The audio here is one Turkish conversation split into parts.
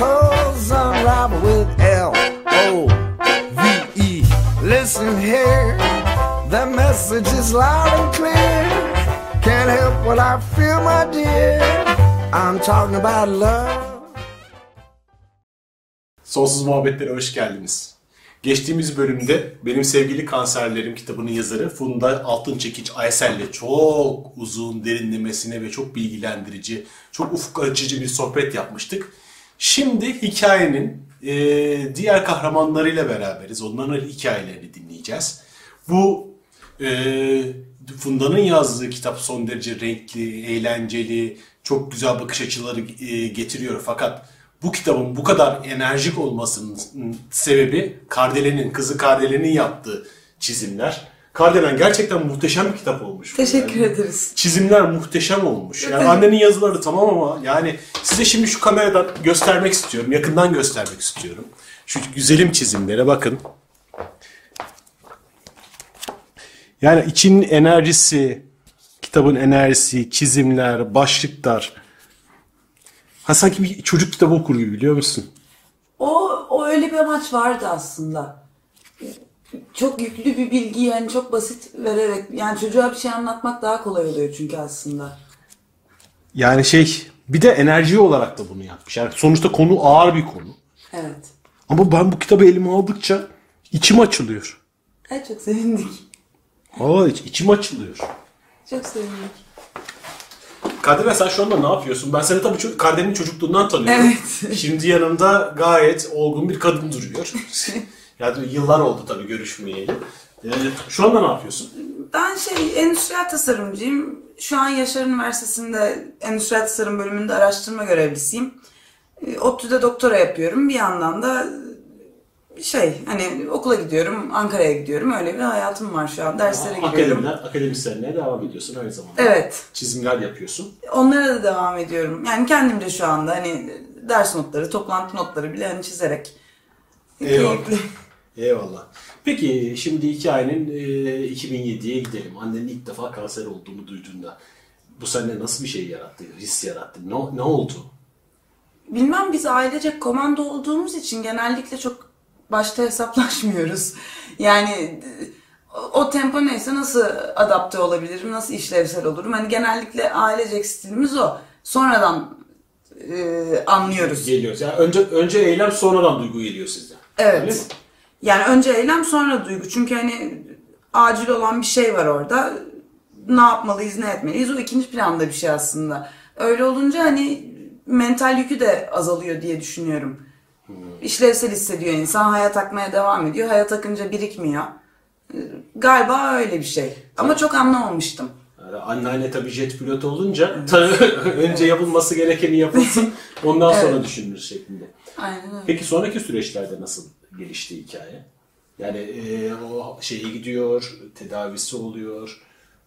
unravel with L O V E. Listen here, the message is loud and clear. Can't help what I feel, my dear. I'm talking about love. Sonsuz Muhabbetlere hoş geldiniz. Geçtiğimiz bölümde benim sevgili kanserlerim kitabının yazarı Funda Altınçekiç Aysel'le çok uzun derinlemesine ve çok bilgilendirici, çok ufuk açıcı bir sohbet yapmıştık. Şimdi hikayenin e, diğer kahramanlarıyla beraberiz. Onların hikayelerini dinleyeceğiz. Bu e, Funda'nın yazdığı kitap son derece renkli, eğlenceli, çok güzel bakış açıları e, getiriyor. Fakat bu kitabın bu kadar enerjik olmasının sebebi Kardelen'in, kızı Kardelen'in yaptığı çizimler. Kardelen gerçekten muhteşem bir kitap olmuş. Teşekkür Yani ederiz. Çizimler muhteşem olmuş. Yani annenin yazıları tamam ama yani size şimdi şu kameradan göstermek istiyorum. Yakından göstermek istiyorum. Şu güzelim çizimlere bakın. Yani için enerjisi, kitabın enerjisi, çizimler, başlıklar. Ha sanki bir çocuk kitabı okur gibi biliyor musun? O, o öyle bir amaç vardı aslında. Çok yüklü bir bilgiyi yani çok basit vererek yani çocuğa bir şey anlatmak daha kolay oluyor çünkü aslında. Yani şey bir de enerji olarak da bunu yapmış. Yani sonuçta konu ağır bir konu. Evet. Ama ben bu kitabı elime aldıkça içim açılıyor. Evet çok sevindik. Aa iç- içim açılıyor. Çok sevindik. Kadir sen şu anda ne yapıyorsun? Ben seni tabii ço- Kadir'in çocukluğundan tanıyorum. Evet. Şimdi yanında gayet olgun bir kadın duruyor. yani yıllar oldu tabii görüşmeyeli. Ee, şu anda ne yapıyorsun? Ben şey endüstriyel tasarımcıyım. Şu an Yaşar Üniversitesi'nde endüstriyel tasarım bölümünde araştırma görevlisiyim. E, ODTÜ'de doktora yapıyorum. Bir yandan da e, şey hani okula gidiyorum, Ankara'ya gidiyorum. Öyle bir hayatım var şu an. Derslere giriyorum. Akademiler, akademisyenliğe devam ediyorsun aynı zamanda. Evet. Çizimler yapıyorsun. Onlara da devam ediyorum. Yani kendim de şu anda hani ders notları, toplantı notları bile hani çizerek Eyvallah. keyifli. Eyvallah. Peki şimdi hikayenin e, 2007'ye gidelim. Annenin ilk defa kanser olduğunu duyduğunda bu sende nasıl bir şey yarattı, his yarattı? Ne, ne oldu? Bilmem biz ailecek komando olduğumuz için genellikle çok başta hesaplaşmıyoruz. Yani o- tempo neyse nasıl adapte olabilirim, nasıl işlevsel olurum. Hani genellikle ailecek stilimiz o. Sonradan e, anlıyoruz. Geliyoruz. Yani önce önce eylem sonradan duygu geliyor sizde. Öyle mi? Evet. Yani önce eylem sonra duygu. Çünkü hani acil olan bir şey var orada. Ne yapmalıyız, ne etmeliyiz? O ikinci planda bir şey aslında. Öyle olunca hani mental yükü de azalıyor diye düşünüyorum. İşlevsel hissediyor insan. Hayat akmaya devam ediyor. Hayat akınca birikmiyor. Galiba öyle bir şey. Ama çok anlamamıştım. Anneanne tabii jet pilotu olunca tabii önce yapılması gerekeni yapılsın ondan sonra Evet. düşünülür şeklinde. Aynen öyle. Peki sonraki süreçlerde nasıl gelişti hikaye? Yani e, o şeye gidiyor, tedavisi oluyor.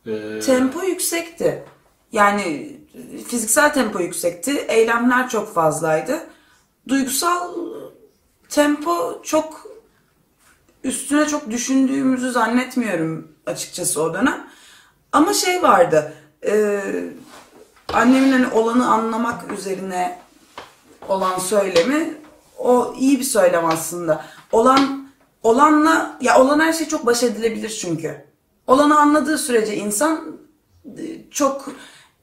E, Tempo yüksekti. Yani fiziksel tempo yüksekti. Eylemler çok fazlaydı. Duygusal tempo çok üstüne çok düşündüğümüzü zannetmiyorum açıkçası o dönem. Ama şey vardı. e, annemin hani olanı anlamak üzerine olan söylemi o iyi bir söylem aslında. Olan olanla ya olan her şey çok baş edilebilir çünkü. Olanı anladığı sürece insan e, çok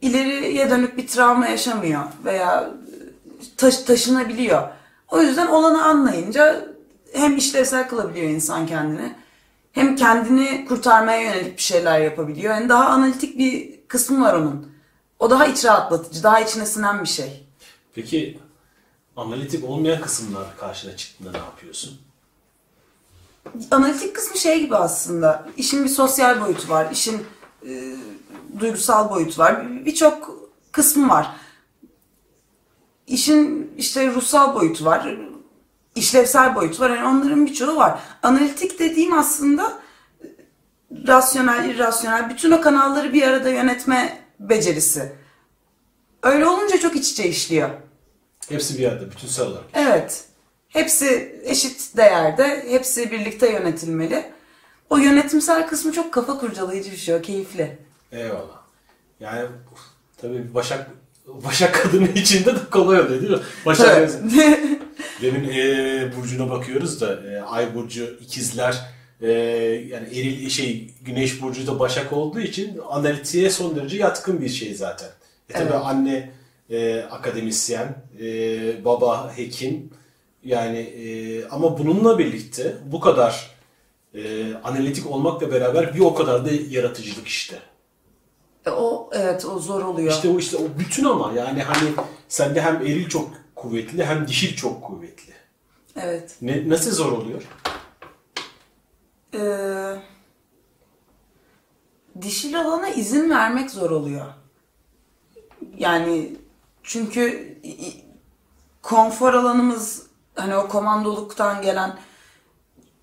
ileriye dönük bir travma yaşamıyor veya e, taş, taşınabiliyor. O yüzden olanı anlayınca hem işlevsel kılabiliyor insan kendini hem kendini kurtarmaya yönelik bir şeyler yapabiliyor. Yani daha analitik bir kısmı var onun. O daha iç rahatlatıcı, daha içine sinen bir şey. Peki analitik olmayan kısımlar karşına çıktığında ne yapıyorsun? Analitik kısmı şey gibi aslında. İşin bir sosyal boyutu var. işin e, duygusal boyutu var. Birçok kısmı var. işin işte ruhsal boyutu var, işlevsel boyutu var. Yani onların birçoğu var. Analitik dediğim aslında rasyonel, irrasyonel bütün o kanalları bir arada yönetme becerisi. Öyle olunca çok iç içe işliyor. Hepsi bir yerde bütünsel olarak. Evet. Hepsi eşit değerde, hepsi birlikte yönetilmeli. O yönetimsel kısmı çok kafa kurcalayıcı bir şey, o keyifli. Eyvallah. Yani tabii Başak Başak kadını içinde de kolay oluyor değil mi? Başak. Demin e, burcuna bakıyoruz da e, Ay burcu ikizler e, yani eril şey Güneş burcu da Başak olduğu için analitiğe son derece yatkın bir şey zaten. E tabii Evet. anne e, akademisyen, e, baba hekim yani e, ama bununla birlikte bu kadar e, analitik olmakla beraber bir o kadar da yaratıcılık işte. E, o evet o zor oluyor. İşte o işte o bütün ama yani hani sende hem eril çok kuvvetli hem dişil çok kuvvetli. Evet. Ne, nasıl zor oluyor? Ee, dişil olana izin vermek zor oluyor. Yani çünkü konfor alanımız hani o komandoluktan gelen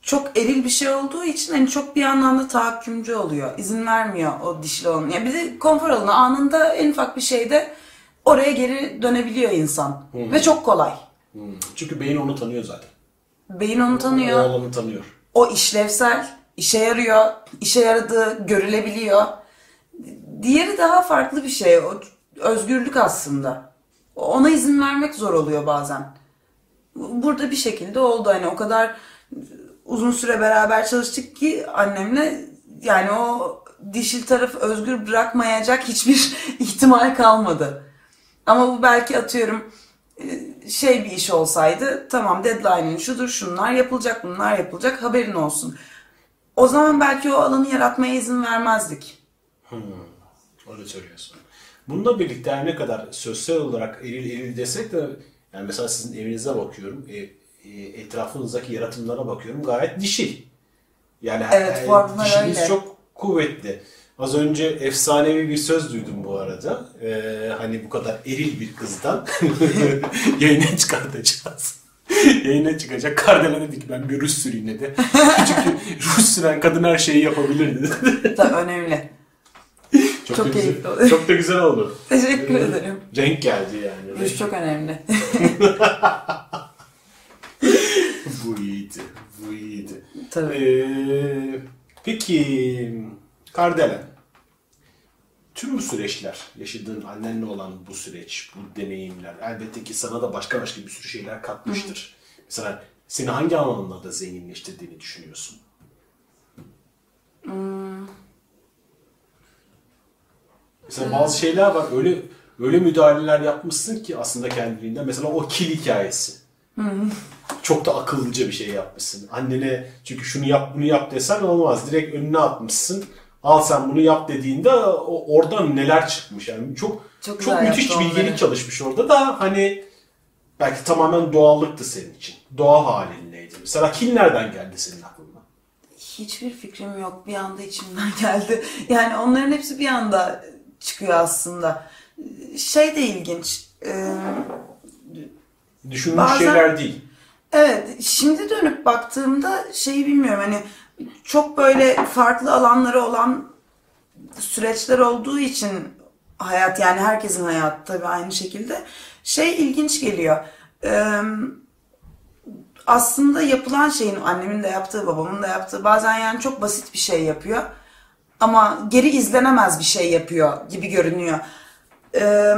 çok eril bir şey olduğu için hani çok bir anlamda tahakkümcü oluyor. İzin vermiyor o dişil olan. Yani bir de konfor alanı anında en ufak bir şeyde oraya geri dönebiliyor insan. Ve çok kolay. Hmm, Çünkü beyin onu tanıyor zaten. Beyin onu O tanıyor. alanı tanıyor. o işlevsel, işe yarıyor, işe yaradığı görülebiliyor. Diğeri daha farklı bir şey. O özgürlük aslında. Ona izin vermek zor oluyor bazen. Burada bir şekilde oldu. Hani o kadar uzun süre beraber çalıştık ki annemle yani o dişil tarafı özgür bırakmayacak hiçbir ihtimal kalmadı. Ama bu belki atıyorum e, şey bir iş olsaydı tamam deadline'in şudur şunlar yapılacak bunlar yapılacak haberin olsun. O zaman belki o alanı yaratmaya izin vermezdik. Öyle söylüyorsun. Bununla birlikte ne kadar sosyal olarak eril eril desek de yani mesela sizin evinize bakıyorum, e, e, etrafınızdaki yaratımlara bakıyorum gayet dişil. Yani Evet, e, dişiniz öyle. çok kuvvetli. Az önce efsanevi bir söz duydum bu arada. Ee, hani bu kadar eril bir kızdan yayına çıkartacağız. yayına çıkacak. Kardelen dedi ki ben bir Rus süreyim dedi. Çünkü Rus süren kadın her şeyi yapabilir dedi. Da önemli. Çok da güzel- keyifli oluyor. Çok da güzel oldu. Teşekkür ederim. Renk geldi yani. Renk. çok önemli. Bu iyiydi. Bu iyiydi. Tabii. Ee, peki Kardelen. Tüm bu süreçler, yaşadığın annenle olan bu süreç, bu deneyimler elbette ki sana da başka başka bir sürü şeyler katmıştır. Mesela seni hangi anlamda zenginleştirdiğini düşünüyorsun? Mesela bazı şeyler var öyle öyle müdahaleler yapmışsın ki aslında kendiliğinden. Mesela o kil hikayesi. Çok da akıllıca bir şey yapmışsın. Annene çünkü şunu yap bunu yap desen olmaz. Direkt önüne atmışsın. Al sen bunu yap dediğinde o, oradan neler çıkmış. Yani çok Çok çok, müthiş bilgelik onları. çalışmış orada da hani belki tamamen doğallıktı senin için. Doğa halindeydi. Mesela kil nereden geldi senin aklına? Hiçbir fikrim yok. Bir anda içimden geldi. Yani onların hepsi bir anda çıkıyor aslında. Şey de ilginç. Ee, Düşünmüş Bazen- şeyler değil. Evet, şimdi dönüp baktığımda şeyi bilmiyorum hani çok böyle farklı alanları olan süreçler olduğu için hayat yani herkesin hayatı tabii aynı şekilde şey ilginç geliyor. Ee, aslında yapılan şeyin annemin de yaptığı babamın da yaptığı bazen yani çok basit bir şey yapıyor ama geri izlenemez bir şey yapıyor gibi görünüyor. Ee,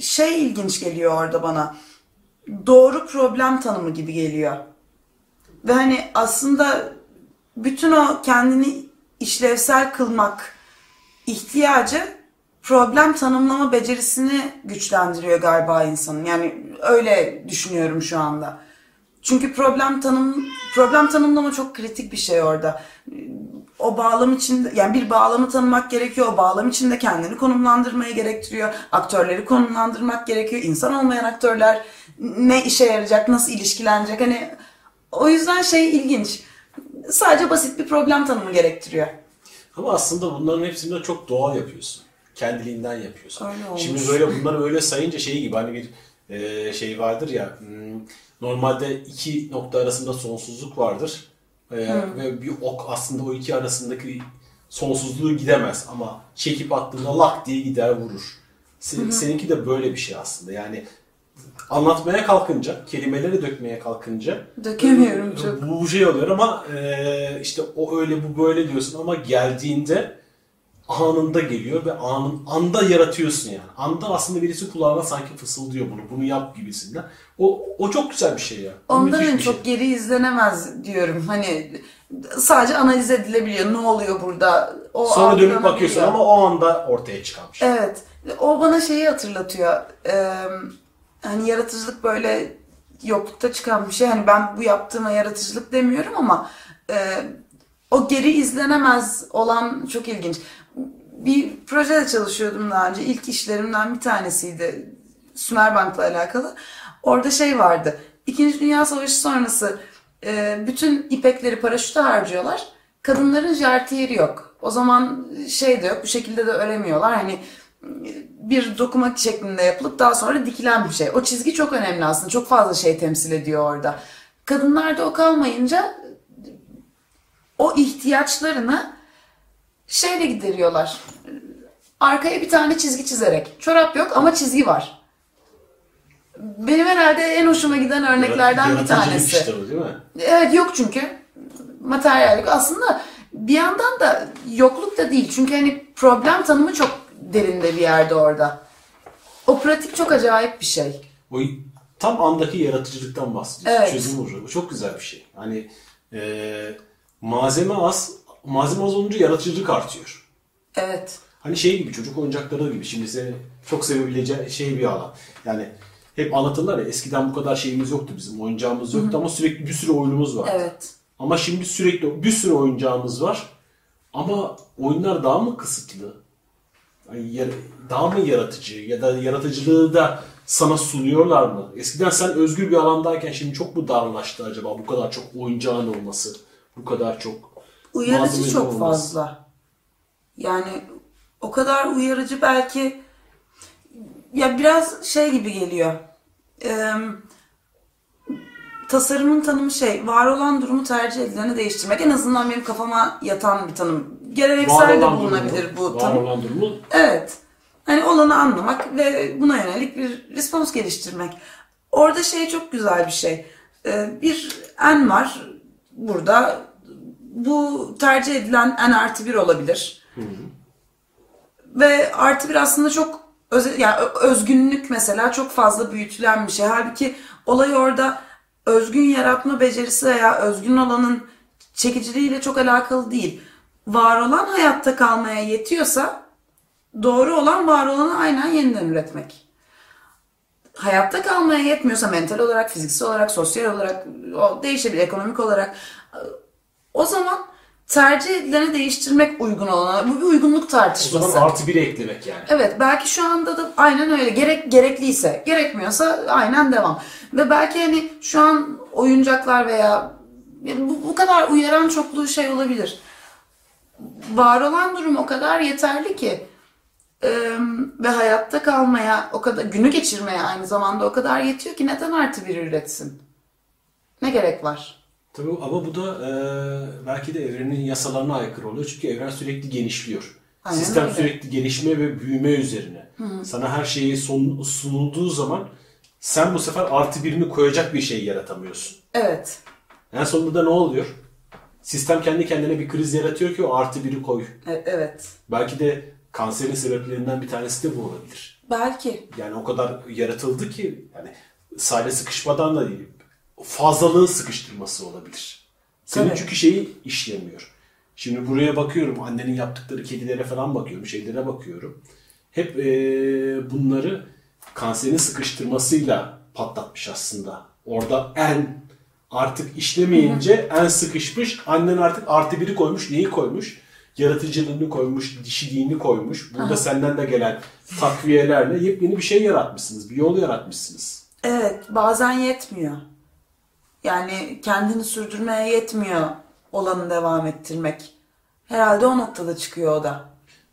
şey ilginç geliyor orada bana doğru problem tanımı gibi geliyor. Ve hani aslında bütün o kendini işlevsel kılmak ihtiyacı problem tanımlama becerisini güçlendiriyor galiba insanın. Yani öyle düşünüyorum şu anda. Çünkü problem tanım problem tanımlama çok kritik bir şey orada. O bağlam içinde yani bir bağlamı tanımak gerekiyor. O bağlam içinde kendini konumlandırmayı gerektiriyor. Aktörleri konumlandırmak gerekiyor. İnsan olmayan aktörler ne işe yarayacak, nasıl ilişkilenecek. Hani o yüzden şey ilginç. Sadece basit bir problem tanımı gerektiriyor. Ama aslında bunların hepsini de çok doğal yapıyorsun. Kendiliğinden yapıyorsun. Öyle olmuş. Şimdi böyle bunları öyle sayınca şey gibi hani bir e, şey vardır ya hmm, normalde iki nokta arasında sonsuzluk vardır. E, ve bir ok aslında o iki arasındaki sonsuzluğu gidemez ama çekip attığında lak diye gider vurur. Se- Seninki de böyle bir şey aslında. Yani anlatmaya kalkınca, kelimeleri dökmeye kalkınca Dökemiyorum çok. bu bu şey oluyor ama e, işte o öyle bu böyle diyorsun ama geldiğinde anında geliyor ve anın anda yaratıyorsun yani. Anda aslında birisi kulağına sanki fısıldıyor bunu. Bunu yap gibisinden. O o çok güzel bir şey ya. O Ondan en bir çok şey. geri izlenemez diyorum. Hani sadece analiz edilebiliyor. Ne oluyor burada? O Sonra dönüp bakıyorsun ama o anda ortaya çıkan bir şey. Evet. O bana şeyi hatırlatıyor. Ee, hani yaratıcılık böyle yoklukta çıkan bir şey. Hani ben bu yaptığıma yaratıcılık demiyorum ama e, o geri izlenemez olan çok ilginç. Bir projede çalışıyordum daha önce. İlk işlerimden bir tanesiydi. Sümerbank'la alakalı. Orada şey vardı. İkinci Dünya Savaşı sonrası e, bütün ipekleri paraşüte harcıyorlar. Kadınların jartiyeri yok. O zaman şey de yok. Bu şekilde de öremiyorlar. Hani bir dokuma şeklinde yapılıp daha sonra dikilen bir şey. O çizgi çok önemli aslında. Çok fazla şey temsil ediyor orada. Kadınlarda o kalmayınca o ihtiyaçlarını şeyle gideriyorlar. Arkaya bir tane çizgi çizerek. Çorap yok ama çizgi var. Benim herhalde en hoşuma giden örneklerden bir tanesi. işte o değil mi? Evet yok çünkü. Materyal yok. Aslında bir yandan da yokluk da değil. Çünkü hani problem tanımı çok derinde bir yerde orada. O pratik çok acayip bir şey. O tam andaki yaratıcılıktan bahsediyorsun. Evet. Çözüm ucu. Bu çok güzel bir şey. Hani e, malzeme az, malzeme az olunca yaratıcılık artıyor. Evet. Hani şey gibi çocuk oyuncakları gibi şimdi seni çok sevebileceğin şey bir alan. Yani hep anlatırlar ya eskiden bu kadar şeyimiz yoktu bizim oyuncağımız yoktu ama sürekli bir sürü oyunumuz vardı. Evet. Ama şimdi sürekli bir sürü oyuncağımız var ama oyunlar daha mı kısıtlı? Yani daha mı yaratıcı ya da yaratıcılığı da sana sunuyorlar mı? Eskiden sen özgür bir alandayken şimdi çok mu darlaştı acaba bu kadar çok oyuncağın olması, bu kadar çok Uyarıcı çok olması? fazla. Yani o kadar uyarıcı belki ya biraz şey gibi geliyor. Ee, tasarımın tanımı şey, var olan durumu tercih edileni değiştirmek. En azından benim kafama yatan bir tanım. Geleneksel de bulunabilir bu var tanım. olan durumu Evet. Hani olanı anlamak ve buna yönelik bir respons geliştirmek. Orada şey çok güzel bir şey. Ee, Bir en var burada. Bu tercih edilen en artı bir olabilir. Ve artı bir aslında çok öze, yani özgünlük mesela çok fazla büyütülen bir şey. Halbuki olay orada özgün yaratma becerisi veya özgün olanın çekiciliğiyle çok alakalı değil. Var olan hayatta kalmaya yetiyorsa doğru olan var olanı aynen yeniden üretmek. Hayatta kalmaya yetmiyorsa mental olarak, fiziksel olarak, sosyal olarak, o değişebilir, ekonomik olarak. O zaman tercih edileni değiştirmek uygun olana. Bu bir uygunluk o tartışması. zaman artı biri eklemek yani. Evet belki şu anda da aynen öyle. Gerek gerekliyse, gerekmiyorsa aynen devam. Ve belki hani şu an oyuncaklar veya bu, bu kadar uyaran çokluğu şey olabilir. Var olan durum o kadar yeterli ki Ee, ve hayatta kalmaya, o kadar günü geçirmeye aynı zamanda o kadar yetiyor ki neden artı bir üretsin? Ne gerek var? Tabii ama bu da e, belki de evrenin yasalarına aykırı oluyor. Çünkü evren sürekli genişliyor. Aynen Sistem öyle. sürekli gelişme ve büyüme üzerine. Sana her şeyi son, sunulduğu zaman sen bu sefer artı birini koyacak bir şey yaratamıyorsun. Evet. En sonunda ne oluyor? Sistem kendi kendine bir kriz yaratıyor ki o artı biri koy. E- evet. Belki de kanserin sebeplerinden bir tanesi de bu olabilir. Belki. Yani o kadar yaratıldı ki yani sadece sıkışmadan da değil. Fazlalığın sıkıştırması olabilir. Senin Tabii. çünkü şeyi işlemiyor. Şimdi buraya bakıyorum. Annenin yaptıkları kedilere falan bakıyorum. Şeylere bakıyorum. Hep eee, bunları kanserin sıkıştırmasıyla patlatmış aslında. Orada en artık işlemeyince en sıkışmış. Annen artık artı biri koymuş. Neyi koymuş? Yaratıcılığını koymuş, dişiliğini koymuş. Burada senden de gelen takviyelerle yepyeni bir şey yaratmışsınız. Bir yol yaratmışsınız. Evet, bazen yetmiyor. Yani kendini sürdürmeye yetmiyor olanı devam ettirmek. Herhalde o noktada çıkıyor o da.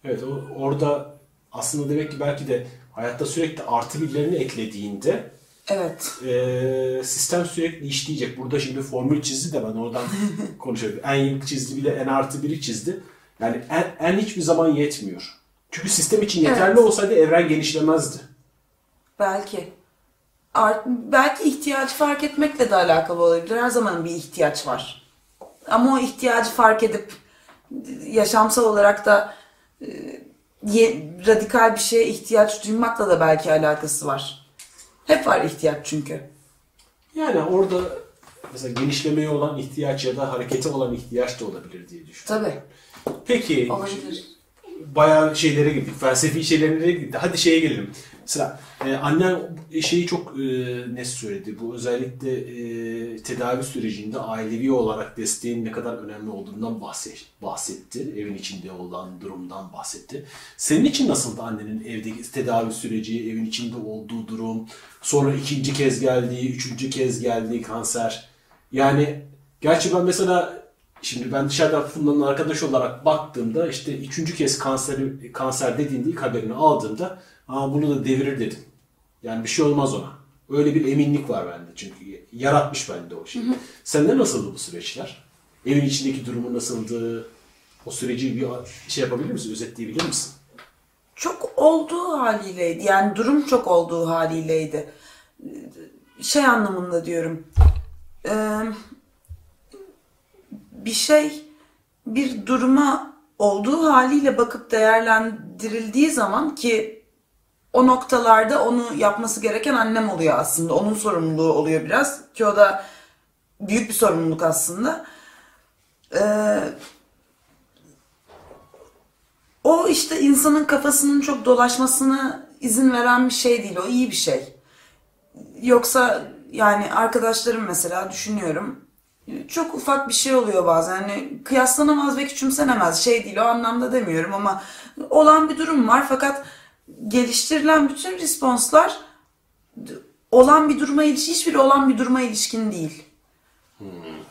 Evet o, orada aslında demek ki belki de hayatta sürekli artı birlerini eklediğinde Evet. Ee, sistem sürekli işleyecek. Burada şimdi formül çizdi de ben oradan konuşuyorum. En yık çizdi bir de en artı biri çizdi. Yani en, en hiçbir zaman yetmiyor. Çünkü sistem için yeterli Evet. olsaydı evren genişlemezdi. Belki. Art, belki ihtiyacı fark etmekle de alakalı olabilir. Her zaman bir ihtiyaç var. Ama o ihtiyacı fark edip yaşamsal olarak da e, radikal bir şeye ihtiyaç duymakla da belki alakası var. Hep var ihtiyaç çünkü. Yani orada mesela genişlemeye olan ihtiyaç ya da harekete olan ihtiyaç da olabilir diye düşünüyorum. Tabii. Peki Olabilir. bayağı şeylere girdik. Felsefi şeylere girdik. Hadi şeye gelelim. Mesela e, annen şeyi çok e, net söyledi. Bu özellikle e, tedavi sürecinde ailevi olarak desteğin ne kadar önemli olduğundan bahset, bahsetti. Evin içinde olan durumdan bahsetti. Senin için nasıldı annenin evdeki tedavi süreci, evin içinde olduğu durum, sonra ikinci kez geldiği, üçüncü kez geldiği kanser. Yani gerçi ben mesela Şimdi ben dışarıdan Funda'nın arkadaş olarak baktığımda işte üçüncü kez kanser, kanser dediğinde ilk haberini aldığımda Aa, bunu da devirir dedim. Yani bir şey olmaz ona. Öyle bir eminlik var bende çünkü yaratmış bende o şey. Sende nasıldı bu süreçler? Evin içindeki durumu nasıldı? O süreci bir şey yapabilir misin? Özetleyebilir misin? çok olduğu haliyleydi. Yani durum çok olduğu haliyleydi. Şey anlamında diyorum. Ee, bir şey bir duruma olduğu haliyle bakıp değerlendirildiği zaman ki o noktalarda onu yapması gereken annem oluyor aslında. Onun sorumluluğu oluyor biraz. Ki o da büyük bir sorumluluk aslında. Ee, o işte insanın kafasının çok dolaşmasına izin veren bir şey değil. O iyi bir şey. Yoksa yani arkadaşlarım mesela düşünüyorum. Çok ufak bir şey oluyor bazen. Hani kıyaslanamaz ve küçümsenemez şey değil o anlamda demiyorum ama olan bir durum var fakat geliştirilen bütün responslar olan bir duruma ilişkin hiçbiri olan bir duruma ilişkin değil.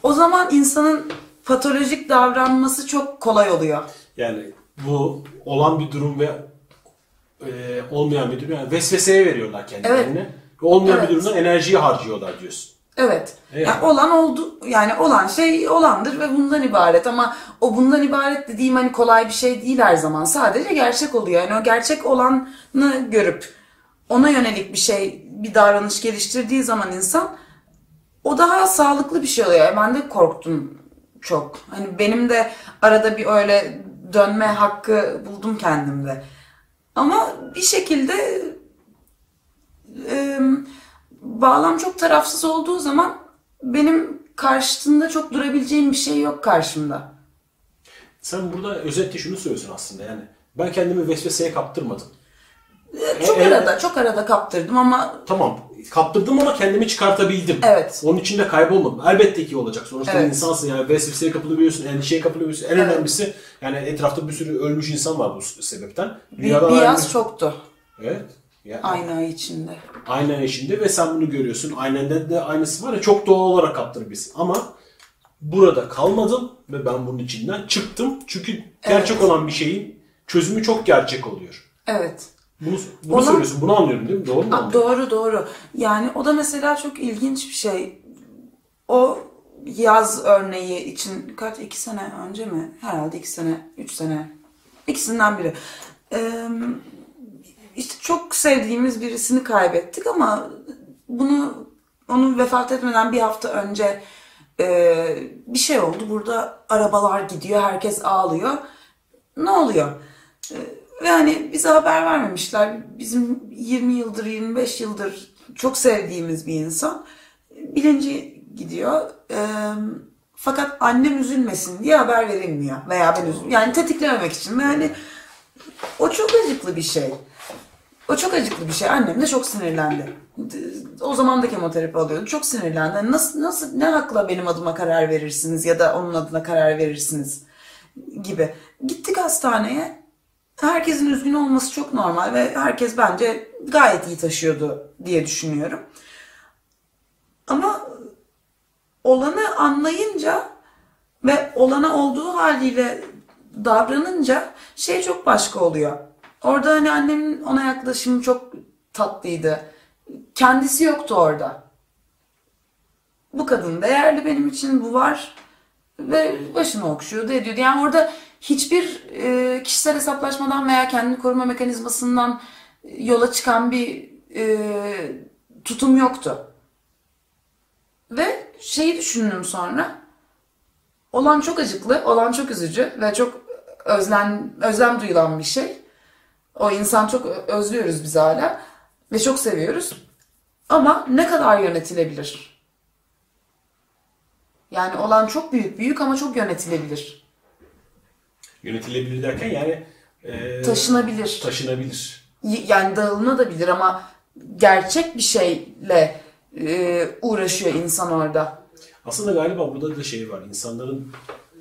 O zaman insanın patolojik davranması çok kolay oluyor. Yani bu olan bir durum ve e, olmayan bir durum. Yani vesveseye veriyorlar kendilerine. Ve Olmayan Evet. bir durumda enerjiyi harcıyorlar diyorsun. Evet. Evet. Yani olan oldu yani olan şey olandır ve bundan ibaret ama o bundan ibaret dediğim hani kolay bir şey değil her zaman. Sadece gerçek oluyor. Yani o gerçek olanı görüp ona yönelik bir şey, bir davranış geliştirdiği zaman insan o daha sağlıklı bir şey oluyor. Ben de korktum çok. Hani benim de arada bir öyle dönme hakkı buldum kendimde. Ama bir şekilde e, bağlam çok tarafsız olduğu zaman benim karşısında çok durabileceğim bir şey yok karşımda. Sen burada özetle şunu söylüyorsun aslında yani. Ben kendimi vesveseye kaptırmadım. E, Çok E, e- arada, çok arada kaptırdım ama Tamam kaptırdım ama kendimi çıkartabildim. Evet. Onun içinde kaybolmadım. Elbette ki olacak. Sonuçta Evet. insansın yani vesveseye kapılabiliyorsun, endişeye kapılabiliyorsun. En önemlisi yani etrafta bir sürü ölmüş insan var bu sebepten. bir, Dünyadan bir ayrı- yaz çoktu Evet. Yani aynı ay içinde. ayna içinde ve sen bunu görüyorsun. Aynende de aynısı var ya çok doğal olarak kaptırabilirsin. Ama burada kalmadım ve ben bunun içinden çıktım. Çünkü gerçek Evet. olan bir şeyin çözümü çok gerçek oluyor. Evet. Bunu, bunu Olan- söylüyorsun. Bunu anlıyorum değil mi? Doğru mu? Anlıyorum? doğru doğru. Yani o da mesela çok ilginç bir şey. O yaz örneği için kaç iki sene önce mi? Herhalde iki sene, üç sene. İkisinden biri. Ee, işte çok sevdiğimiz birisini kaybettik ama bunu onun vefat etmeden bir hafta önce e, bir şey oldu. Burada arabalar gidiyor, herkes ağlıyor. Ne oluyor? E, Ve hani bize haber vermemişler. Bizim 20 yıldır, 25 yıldır çok sevdiğimiz bir insan. Bilinci gidiyor. E, fakat annem üzülmesin diye haber verilmiyor. Veya ben üzül Yani tetiklememek için. Ve hani o çok acıklı bir şey. O çok acıklı bir şey. Annem de çok sinirlendi. O zaman da kemoterapi alıyordu. Çok sinirlendi. Nasıl, nasıl, ne hakla benim adıma karar verirsiniz ya da onun adına karar verirsiniz gibi. Gittik hastaneye. Herkesin üzgün olması çok normal ve herkes bence gayet iyi taşıyordu diye düşünüyorum. Ama olanı anlayınca ve olana olduğu haliyle davranınca şey çok başka oluyor. Orada hani annemin ona yaklaşımı çok tatlıydı. kendisi yoktu orada. Bu kadın değerli benim için bu var ve başını okşuyordu ediyordu. Yani orada hiçbir e, kişisel hesaplaşmadan veya kendini koruma mekanizmasından yola çıkan bir e, tutum yoktu. Ve şeyi düşündüm sonra. Olan çok acıklı, olan çok üzücü ve çok özlem, özlem duyulan bir şey. O insan çok özlüyoruz biz hala ve çok seviyoruz. Ama ne kadar yönetilebilir? Yani olan çok büyük, büyük ama çok yönetilebilir. Yönetilebilir derken yani e, Taşınabilir. taşınabilir. Yani dağılınabilir ama gerçek bir şeyle e, uğraşıyor insan orada. Aslında galiba burada da şey var. İnsanların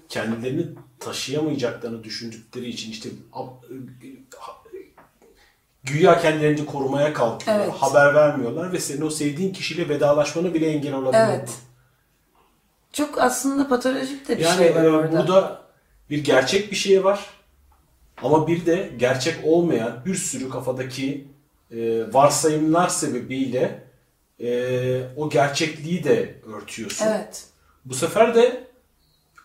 kendilerini taşıyamayacaklarını düşündükleri için işte güya kendilerini korumaya kalkıyorlar. Evet. Haber vermiyorlar ve senin o sevdiğin kişiyle vedalaşmanı bile engel olabiliyor. Evet. Çok aslında patolojik de bir Yani şey var e, orada. burada bir gerçek bir şey var. Ama bir de gerçek olmayan bir sürü kafadaki e, varsayımlar sebebiyle e, o gerçekliği de örtüyorsun. Evet. Bu sefer de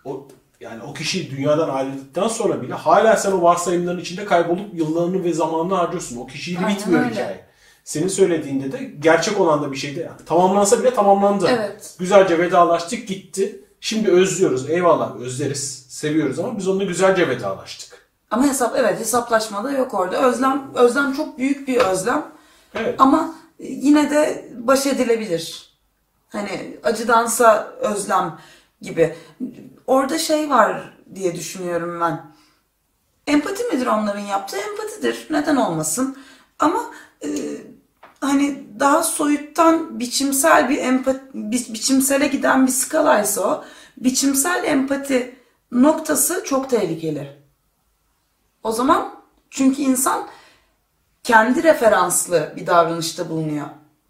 o yani o kişi dünyadan ayrıldıktan sonra bile hala sen o varsayımların içinde kaybolup yıllarını ve zamanını harcıyorsun. O kişiyle Aynen bitmiyor öyle. hikaye. Senin söylediğinde de gerçek olan da bir şeydi. Tamamlansa bile tamamlandı. Evet. Güzelce vedalaştık gitti. Şimdi özlüyoruz. Eyvallah özleriz. Seviyoruz ama biz onunla güzelce vedalaştık. Ama hesap evet hesaplaşma da yok orada. Özlem özlem çok büyük bir özlem. Evet. Ama yine de baş edilebilir. Hani acıdansa özlem gibi. Orada şey var diye düşünüyorum ben. Empati midir onların yaptığı? Empatidir. Neden olmasın? Ama e, hani daha soyuttan biçimsel bir empati, bi- biçimsele giden bir skalaysa o, biçimsel empati noktası çok tehlikeli. O zaman çünkü insan kendi referanslı bir davranışta bulunuyor.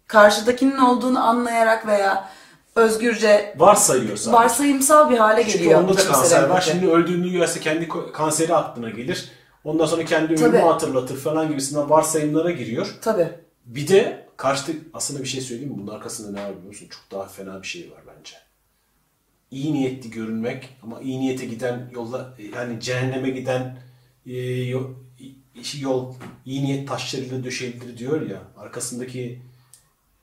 Karşıdakinin olduğunu anlayarak veya özgürce Varsayıyorsa. varsayımsal bir hale Çünkü geliyor. onda da kanser var. Şimdi öldüğünü görse kendi kanseri aklına gelir. Ondan sonra kendi Tabii. ölümü hatırlatır falan gibisinden varsayımlara giriyor. Tabii. Bir de karşıda aslında bir şey söyleyeyim mi? Bunun arkasında ne var biliyor musun? Çok daha fena bir şey var bence. İyi niyetli görünmek ama iyi niyete giden yolda yani cehenneme giden e, yol, yol iyi niyet taşlarıyla döşelidir diyor ya. Arkasındaki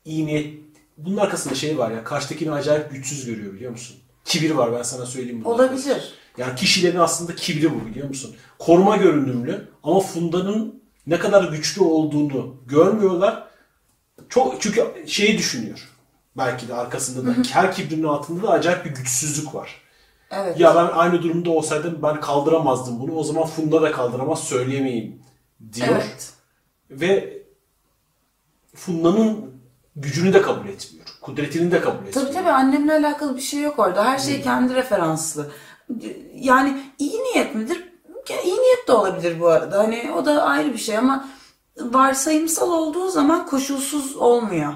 iyi niyet bunun arkasında şey var ya karşıdakini acayip güçsüz görüyor biliyor musun? Kibir var ben sana söyleyeyim bunu. Olabilir. Yani kişilerin aslında kibri bu biliyor musun? Koruma görünümlü ama Funda'nın ne kadar güçlü olduğunu görmüyorlar. Çok çünkü şeyi düşünüyor. Belki de arkasında da her kibrinin altında da acayip bir güçsüzlük var. Evet. Ya ben aynı durumda olsaydım ben kaldıramazdım bunu. O zaman Funda da kaldıramaz söyleyemeyim diyor. Evet. Ve Funda'nın gücünü de kabul etmiyor. Kudretini de kabul etmiyor. Tabii tabii annemle alakalı bir şey yok orada. Her şey kendi referanslı. Yani iyi niyet midir? İyi niyet de olabilir bu arada. Hani o da ayrı bir şey ama varsayımsal olduğu zaman koşulsuz olmuyor.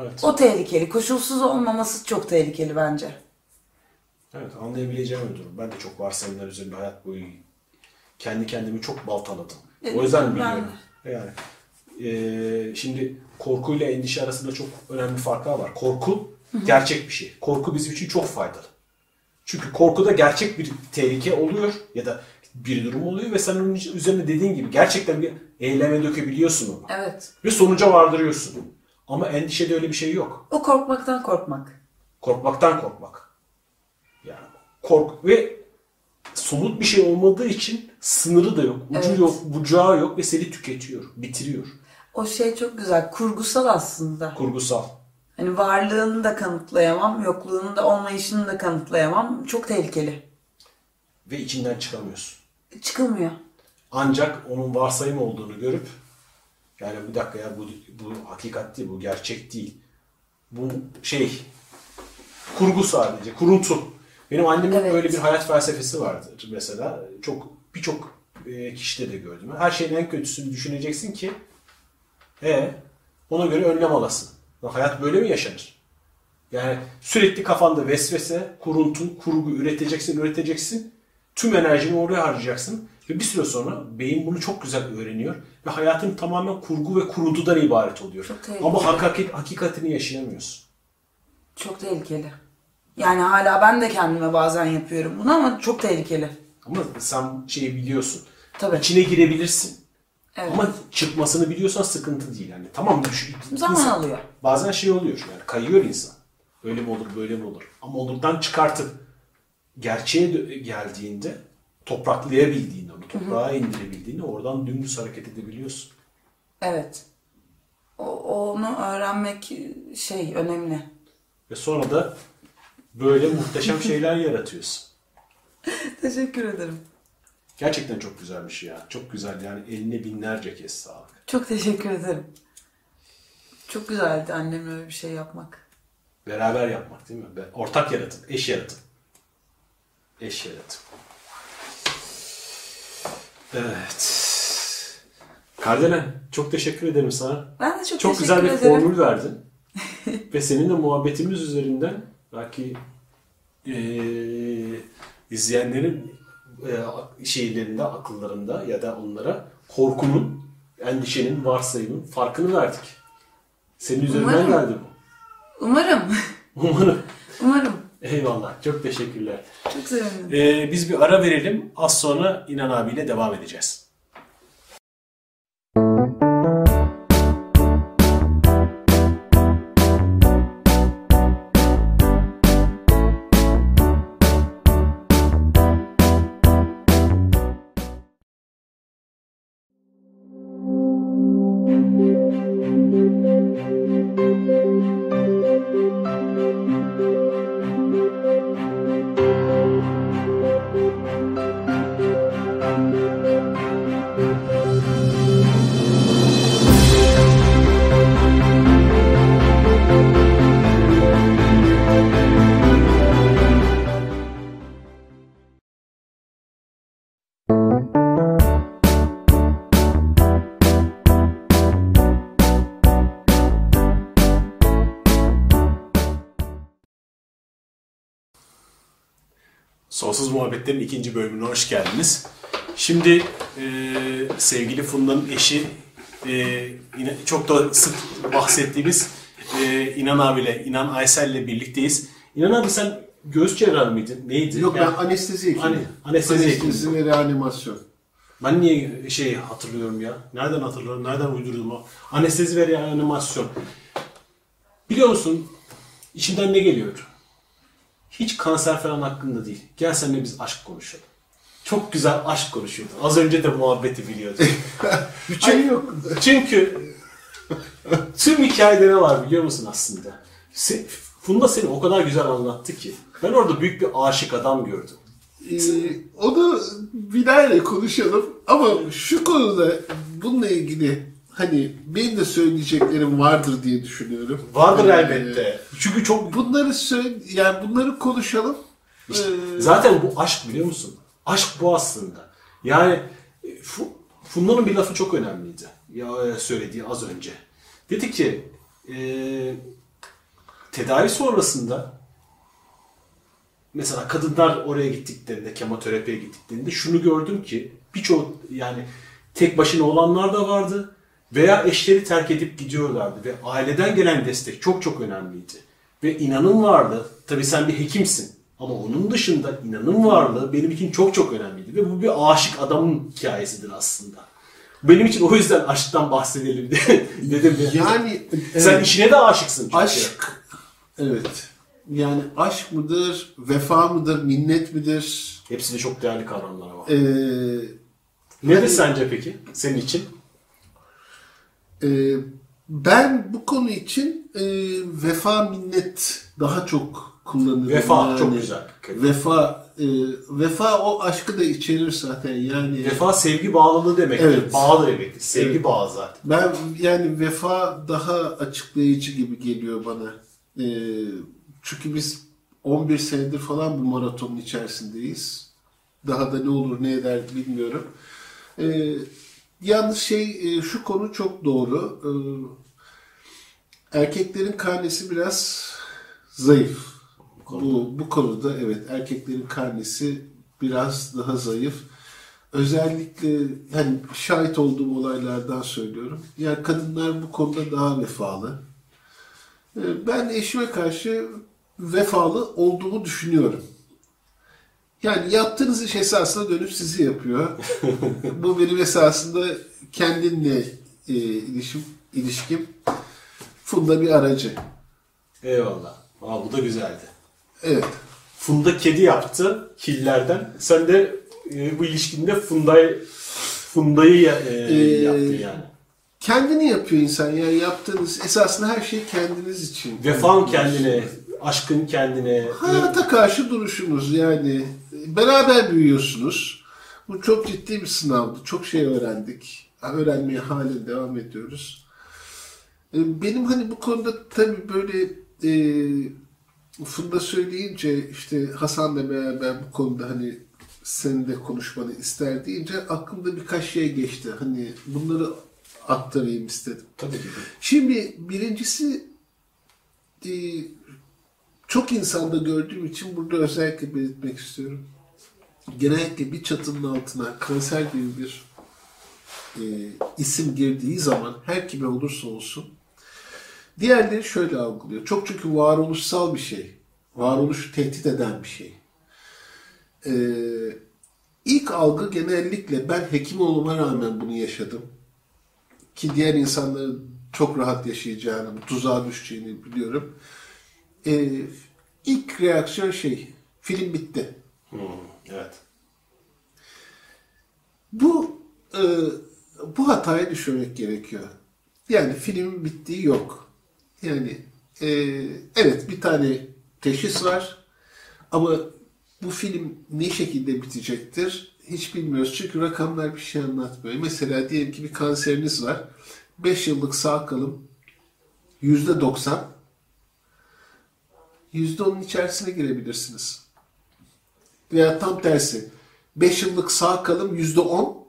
Evet. O tehlikeli. Koşulsuz olmaması çok tehlikeli bence. Evet anlayabileceğim bir durum. Ben de çok varsayımlar üzerinde hayat boyu kendi kendimi çok baltaladım. Evet, o yüzden ben- biliyorum. Yani eee, şimdi korkuyla endişe arasında çok önemli farklar var. Korku gerçek bir şey. Korku bizim için çok faydalı. Çünkü korkuda gerçek bir tehlike oluyor ya da bir durum oluyor ve sen onun üzerine dediğin gibi gerçekten bir eyleme dökebiliyorsun onu. Evet. Ve sonuca vardırıyorsun. Ama endişede öyle bir şey yok. O korkmaktan korkmak. Korkmaktan korkmak. Yani kork ve somut bir şey olmadığı için sınırı da yok, ucu Evet. yok, bucağı yok ve seni tüketiyor, bitiriyor. O şey çok güzel. Kurgusal aslında. Kurgusal. Hani varlığını da kanıtlayamam, yokluğunu da olmayışını da kanıtlayamam. Çok tehlikeli. Ve içinden çıkamıyorsun. Çıkılmıyor. Ancak onun varsayım olduğunu görüp yani bir dakika ya bu, bu hakikat değil, bu gerçek değil. Bu şey kurgu sadece, kuruntu. Benim annemin Evet. böyle bir hayat felsefesi vardır mesela. Çok birçok e, kişide de gördüm. Her şeyin en kötüsünü düşüneceksin ki e ona göre önlem alasın. Hayat böyle mi yaşanır? Yani sürekli kafanda vesvese, kuruntu, kurgu üreteceksin, üreteceksin. Tüm enerjini oraya harcayacaksın. Ve bir süre sonra beyin bunu çok güzel öğreniyor ve hayatın tamamen kurgu ve kurududan ibaret oluyor. Çok tehlikeli. Ama hakikat, hakikatini yaşayamıyorsun. Çok tehlikeli. Yani hala ben de kendime bazen yapıyorum bunu ama çok tehlikeli. Ama sen şeyi biliyorsun. Tabii. İçine girebilirsin. Evet. Ama çıkmasını biliyorsan sıkıntı değil. Yani tamam düş, Zaman insan- alıyor. Bazen şey oluyor yani kayıyor insan. Öyle mi olur böyle mi olur? Ama olurdan çıkartıp gerçeğe geldiğinde topraklayabildiğinde onu toprağa indirebildiğinde oradan dümdüz hareket edebiliyorsun. Evet. O, onu öğrenmek şey önemli. Ve sonra da böyle muhteşem şeyler yaratıyorsun. Teşekkür ederim. Gerçekten çok güzelmiş ya. Çok güzel yani eline binlerce kez sağlık. Çok teşekkür ederim. Çok güzeldi annemle öyle bir şey yapmak. Beraber yapmak değil mi? Ortak yaratım, eş yaratım. Eş yaratım. Evet. Kardelen çok teşekkür ederim sana. Ben de çok, Çok teşekkür güzel bir ederim. formül verdin. Ve seninle muhabbetimiz üzerinden belki eee izleyenlerin eee, şeylerinde, akıllarında ya da onlara korkunun, endişenin, varsayımın farkını verdik. Senin üzerinden Umarım. geldi bu. Umarım. Umarım. Umarım. Eyvallah. Çok teşekkürler. Çok sevindim. Ee, biz bir ara verelim. Az sonra İnan abiyle devam edeceğiz. Sonsuz Muhabbetlerin ikinci bölümüne hoş geldiniz. Şimdi e, sevgili Funda'nın eşi e, yine çok da sık bahsettiğimiz e, İnan abiyle, İnan Aysel'le birlikteyiz. İnan abi sen göğüs cerrahı mıydın? Neydi? Yok Yani- ben anestezi hekimiyim. Anestezi Anestezi ve reanimasyon. Ben niye şey hatırlıyorum ya? Nereden hatırlıyorum? Nereden uydurdum o? Anestezi ve reanimasyon. Biliyor musun? İçimden ne geliyor? Hiç kanser falan hakkında değil. Gel seninle biz aşk konuşalım. Çok güzel aşk konuşuyordun. Az önce de muhabbeti biliyordun. Bütçe yok. Çünkü tüm hikayede ne var biliyor musun aslında? Se- Funda seni o kadar güzel anlattı ki. Ben orada büyük bir aşık adam gördüm. Ee, onu Bilal'le konuşalım. Ama şu konuda bununla ilgili hani benim de söyleyeceklerim vardır diye düşünüyorum. Vardır Ee, elbette. Çünkü çok Bunları söyle, yani bunları konuşalım. Ee, Zaten bu aşk biliyor musun? Aşk bu aslında. Yani e, Fu- Funda'nın bir lafı çok önemliydi. Ya e, söylediği az önce. Dedi ki e, tedavi sonrasında mesela kadınlar oraya gittiklerinde, kemoterapiye gittiklerinde şunu gördüm ki birçok yani tek başına olanlar da vardı veya eşleri terk edip gidiyorlardı ve aileden gelen destek çok çok önemliydi. Ve inanın vardı. Tabii sen bir hekimsin. Ama onun dışında inanın varlığı benim için çok çok önemliydi. Ve bu bir aşık adamın hikayesidir aslında. Benim için o yüzden aşktan bahsedelim de- dedim. yani Sen evet, işine de aşıksın çünkü. aşk evet. Yani aşk mıdır, vefa mıdır, minnet midir? Hepsi de çok değerli kavramlar ama. Ee, Nedir sence peki senin için? Ee, ben bu konu için e, vefa minnet daha çok kullanırım. Vefa çok güzel. Vefa e, vefa o aşkı da içerir zaten yani. Vefa sevgi bağlılığı demektir. Evet. Bağ demektir. Sevgi Evet. bağı zaten. Ben yani vefa daha açıklayıcı gibi geliyor bana. E, çünkü biz 11 senedir falan bu maratonun içerisindeyiz. Daha da ne olur ne eder bilmiyorum. E, yalnız şey e, şu konu çok doğru. E, erkeklerin karnesi biraz zayıf. Bu, bu konuda evet erkeklerin karnesi biraz daha zayıf. özellikle hani şahit olduğum olaylardan söylüyorum. Yani kadınlar bu konuda daha vefalı. Ee, Ben eşime karşı vefalı olduğumu düşünüyorum. Yani yaptığınız iş esasında dönüp sizi yapıyor. bu benim esasında kendimle e, ilişkim, ilişkim. Funda bir aracı. Eyvallah. Aa, bu da güzeldi. Evet. Funda kedi yaptı killerden. Sen de e, bu ilişkinde Funda'yı Funda'yı e, yaptın yani. Kendini yapıyor insan. Yani yaptığınız esasında her şey kendiniz için. Vefan kendine, aşkın kendine. Hayata karşı duruşunuz yani beraber büyüyorsunuz. Bu çok ciddi bir sınavdı. Çok şey öğrendik. Öğrenmeye halen devam ediyoruz. E, Benim hani bu konuda tabii böyle e, Funda söyleyince işte Hasan'la beraber bu konuda hani senin de konuşmanı ister deyince aklımda birkaç şey geçti. Hani bunları aktarayım istedim. Tabii ki. Şimdi birincisi e, çok insanda gördüğüm için burada özellikle belirtmek istiyorum. Genellikle bir çatının altına kanser gibi bir e, isim girdiği zaman her kime olursa olsun diğerleri şöyle algılıyor. Çok çünkü varoluşsal bir şey. Varoluşu tehdit eden bir şey. E, ilk algı genellikle ben hekim olmama rağmen bunu yaşadım ki diğer insanların çok rahat yaşayacağını, bu tuzağa düşeceğini biliyorum. Ee, ilk reaksiyon şey, film bitti. Hmm, evet. Bu e, bu hataya düşürmek gerekiyor. Yani filmin bittiği yok. Yani e, evet bir tane teşhis var ama bu film ne şekilde bitecektir hiç bilmiyoruz. Çünkü rakamlar bir şey anlatmıyor. Mesela diyelim ki bir kanseriniz var. 5 yıllık sağ kalım %90 %10'un içerisine girebilirsiniz. Veya tam tersi 5 yıllık sağ kalım %10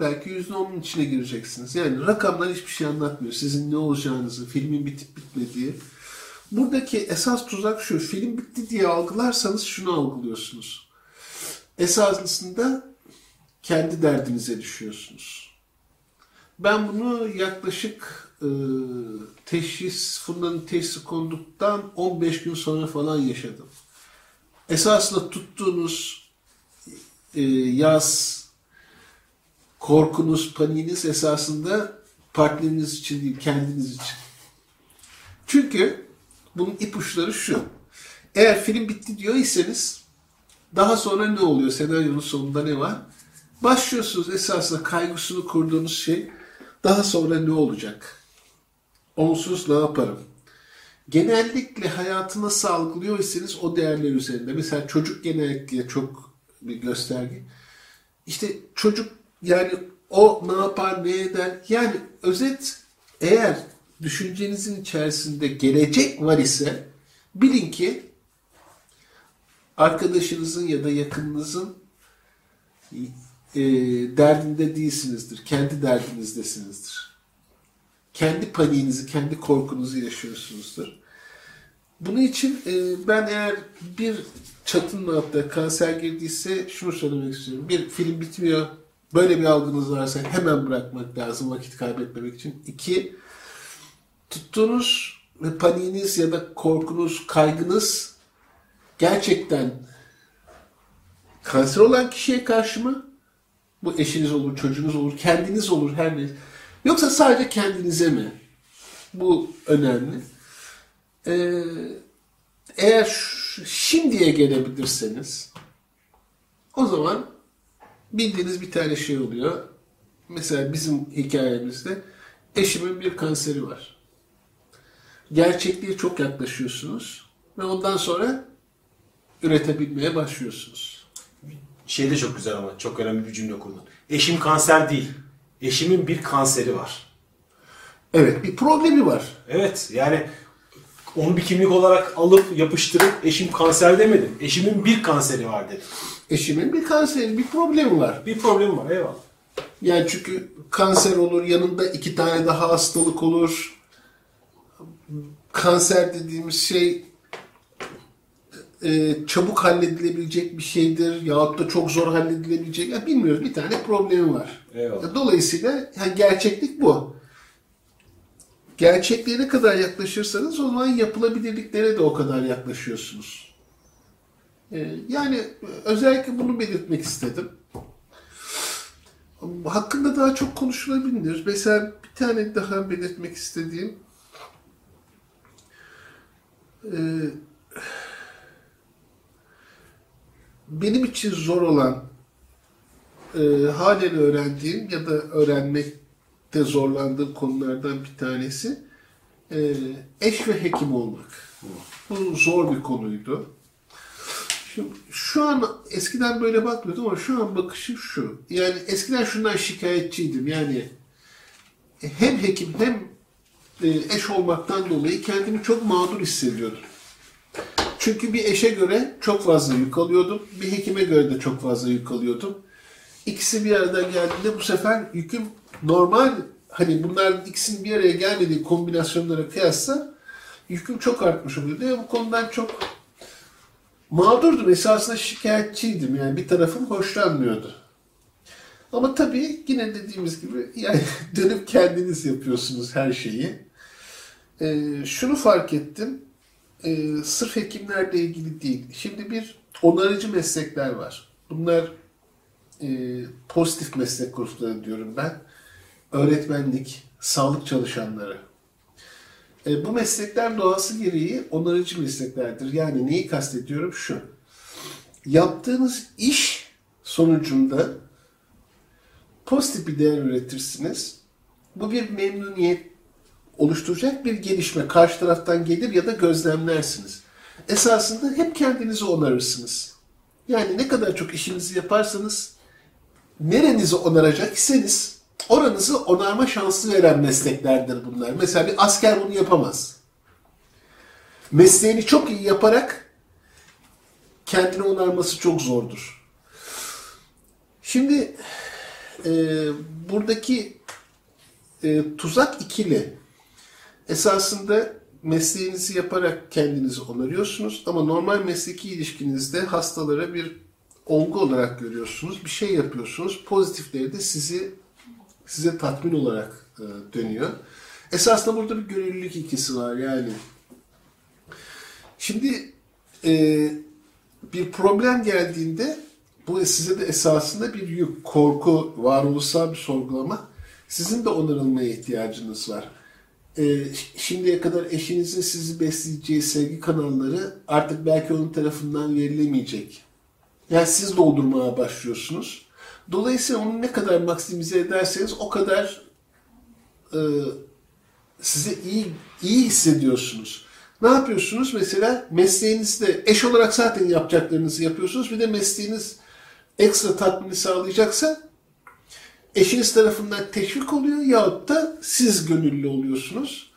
belki %10'un içine gireceksiniz. Yani rakamlar hiçbir şey anlatmıyor. Sizin ne olacağınızı, filmin bitip bitmediği. Buradaki esas tuzak şu. Film bitti diye algılarsanız şunu algılıyorsunuz. Esasında kendi derdinize düşüyorsunuz. Ben bunu yaklaşık e, teşhis, Funda'nın teşhisi konduktan 15 gün sonra falan yaşadım. Esasında tuttuğunuz e, yaz, korkunuz, paniğiniz esasında partneriniz için değil, kendiniz için. Çünkü bunun ipuçları şu. Eğer film bitti diyor iseniz daha sonra ne oluyor? Senaryonun sonunda ne var? Başlıyorsunuz esasında kaygısını kurduğunuz şey daha sonra ne olacak? Onsuz ne yaparım? Genellikle hayatı nasıl iseniz o değerler üzerinde. Mesela çocuk genellikle çok bir gösterge. İşte çocuk yani o ne yapar, ne eder? Yani özet eğer düşüncenizin içerisinde gelecek var ise bilin ki arkadaşınızın ya da yakınınızın e, derdinde değilsinizdir. Kendi derdinizdesinizdir. Kendi paniğinizi, kendi korkunuzu yaşıyorsunuzdur. Bunun için e, ben eğer bir çatının altında kanser girdiyse şunu söylemek istiyorum. Bir, film bitmiyor. Böyle bir algınız varsa hemen bırakmak lazım vakit kaybetmemek için. İki, tuttuğunuz ve paniğiniz ya da korkunuz, kaygınız gerçekten kanser olan kişiye karşı mı? Bu eşiniz olur, çocuğunuz olur, kendiniz olur her ne. Yoksa sadece kendinize mi? Bu önemli. Ee, eğer şimdiye gelebilirseniz o zaman bildiğiniz bir tane şey oluyor. Mesela bizim hikayemizde eşimin bir kanseri var. Gerçekliğe çok yaklaşıyorsunuz ve ondan sonra üretebilmeye başlıyorsunuz. Şey de çok güzel ama çok önemli bir cümle kurdun. Eşim kanser değil. Eşimin bir kanseri var. Evet bir problemi var. Evet yani onu bir kimlik olarak alıp yapıştırıp eşim kanser demedim. Eşimin bir kanseri var dedim. Eşimin bir kanseri, bir problemi var. Bir problem var eyvallah. Yani çünkü kanser olur, yanında iki tane daha hastalık olur. Kanser dediğimiz şey e, çabuk halledilebilecek bir şeydir yahut da çok zor halledilebilecek ya bilmiyoruz bir tane problemi var. Eyvallah. Dolayısıyla yani gerçeklik bu. Gerçekliğe ne kadar yaklaşırsanız o zaman yapılabilirliklere de o kadar yaklaşıyorsunuz. Ee, yani özellikle bunu belirtmek istedim. Hakkında daha çok konuşulabilir. Mesela bir tane daha belirtmek istediğim e, benim için zor olan e, halen öğrendiğim ya da öğrenmekte zorlandığım konulardan bir tanesi e, eş ve hekim olmak. Bu zor bir konuydu. Şimdi, şu an eskiden böyle bakmıyordum ama şu an bakışım şu. Yani eskiden şundan şikayetçiydim. Yani hem hekim hem e, eş olmaktan dolayı kendimi çok mağdur hissediyordum. Çünkü bir eşe göre çok fazla yük alıyordum. Bir hekime göre de çok fazla yük alıyordum. İkisi bir arada geldiğinde bu sefer yüküm normal hani bunların ikisinin bir araya gelmediği kombinasyonlara kıyasla yüküm çok artmış oluyordu. Ve bu konudan çok mağdurdum. Esasında şikayetçiydim. Yani bir tarafım hoşlanmıyordu. Ama tabii yine dediğimiz gibi yani dönüp kendiniz yapıyorsunuz her şeyi. Ee, şunu fark ettim. Ee, sırf hekimlerle ilgili değil. Şimdi bir onarıcı meslekler var. Bunlar e, pozitif meslek grupları diyorum ben. Öğretmenlik, sağlık çalışanları. E, bu meslekler doğası gereği onarıcı mesleklerdir. Yani neyi kastediyorum? Şu. Yaptığınız iş sonucunda pozitif bir değer üretirsiniz. Bu bir memnuniyet oluşturacak bir gelişme. Karşı taraftan gelir ya da gözlemlersiniz. Esasında hep kendinizi onarırsınız. Yani ne kadar çok işinizi yaparsanız nerenizi onaracak iseniz oranızı onarma şansı veren mesleklerdir bunlar. Mesela bir asker bunu yapamaz. Mesleğini çok iyi yaparak kendini onarması çok zordur. Şimdi e, buradaki e, tuzak ikili. Esasında mesleğinizi yaparak kendinizi onarıyorsunuz ama normal mesleki ilişkinizde hastalara bir olgu olarak görüyorsunuz. Bir şey yapıyorsunuz. Pozitifleri de sizi size tatmin olarak e, dönüyor. Esasında burada bir gönüllülük ikisi var yani. Şimdi e, bir problem geldiğinde bu size de esasında bir yük, korku, varoluşsal bir sorgulama. Sizin de onarılmaya ihtiyacınız var. E, şimdiye kadar eşinizin sizi besleyeceği sevgi kanalları artık belki onun tarafından verilemeyecek. Yani siz doldurmaya başlıyorsunuz. Dolayısıyla onu ne kadar maksimize ederseniz o kadar e, size iyi iyi hissediyorsunuz. Ne yapıyorsunuz? Mesela mesleğinizde eş olarak zaten yapacaklarınızı yapıyorsunuz. Bir de mesleğiniz ekstra tatmini sağlayacaksa eşiniz tarafından teşvik oluyor yahut da siz gönüllü oluyorsunuz.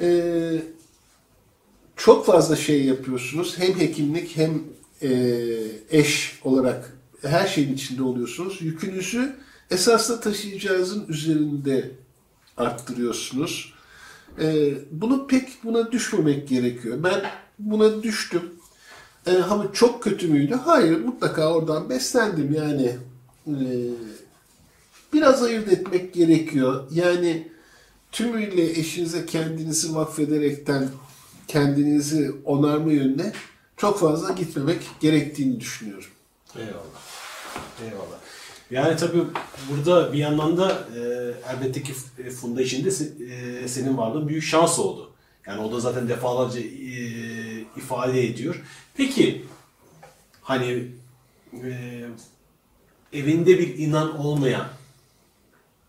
Ee, çok fazla şey yapıyorsunuz. Hem hekimlik hem e, eş olarak her şeyin içinde oluyorsunuz. Yükünüzü esasla taşıyacağınızın üzerinde arttırıyorsunuz. Ee, bunu pek buna düşmemek gerekiyor. Ben buna düştüm. Ee, ama çok kötü müydü? Hayır, mutlaka oradan beslendim. Yani e, biraz ayırt etmek gerekiyor. Yani tümüyle eşinize kendinizi vakfederekten kendinizi onarma yönüne çok fazla gitmemek gerektiğini düşünüyorum. Eyvallah. Eyvallah. Yani tabii burada bir yandan da e, elbette ki Funda içinde e, senin varlığın büyük şans oldu. Yani o da zaten defalarca e, ifade ediyor. Peki hani e, evinde bir inan olmayan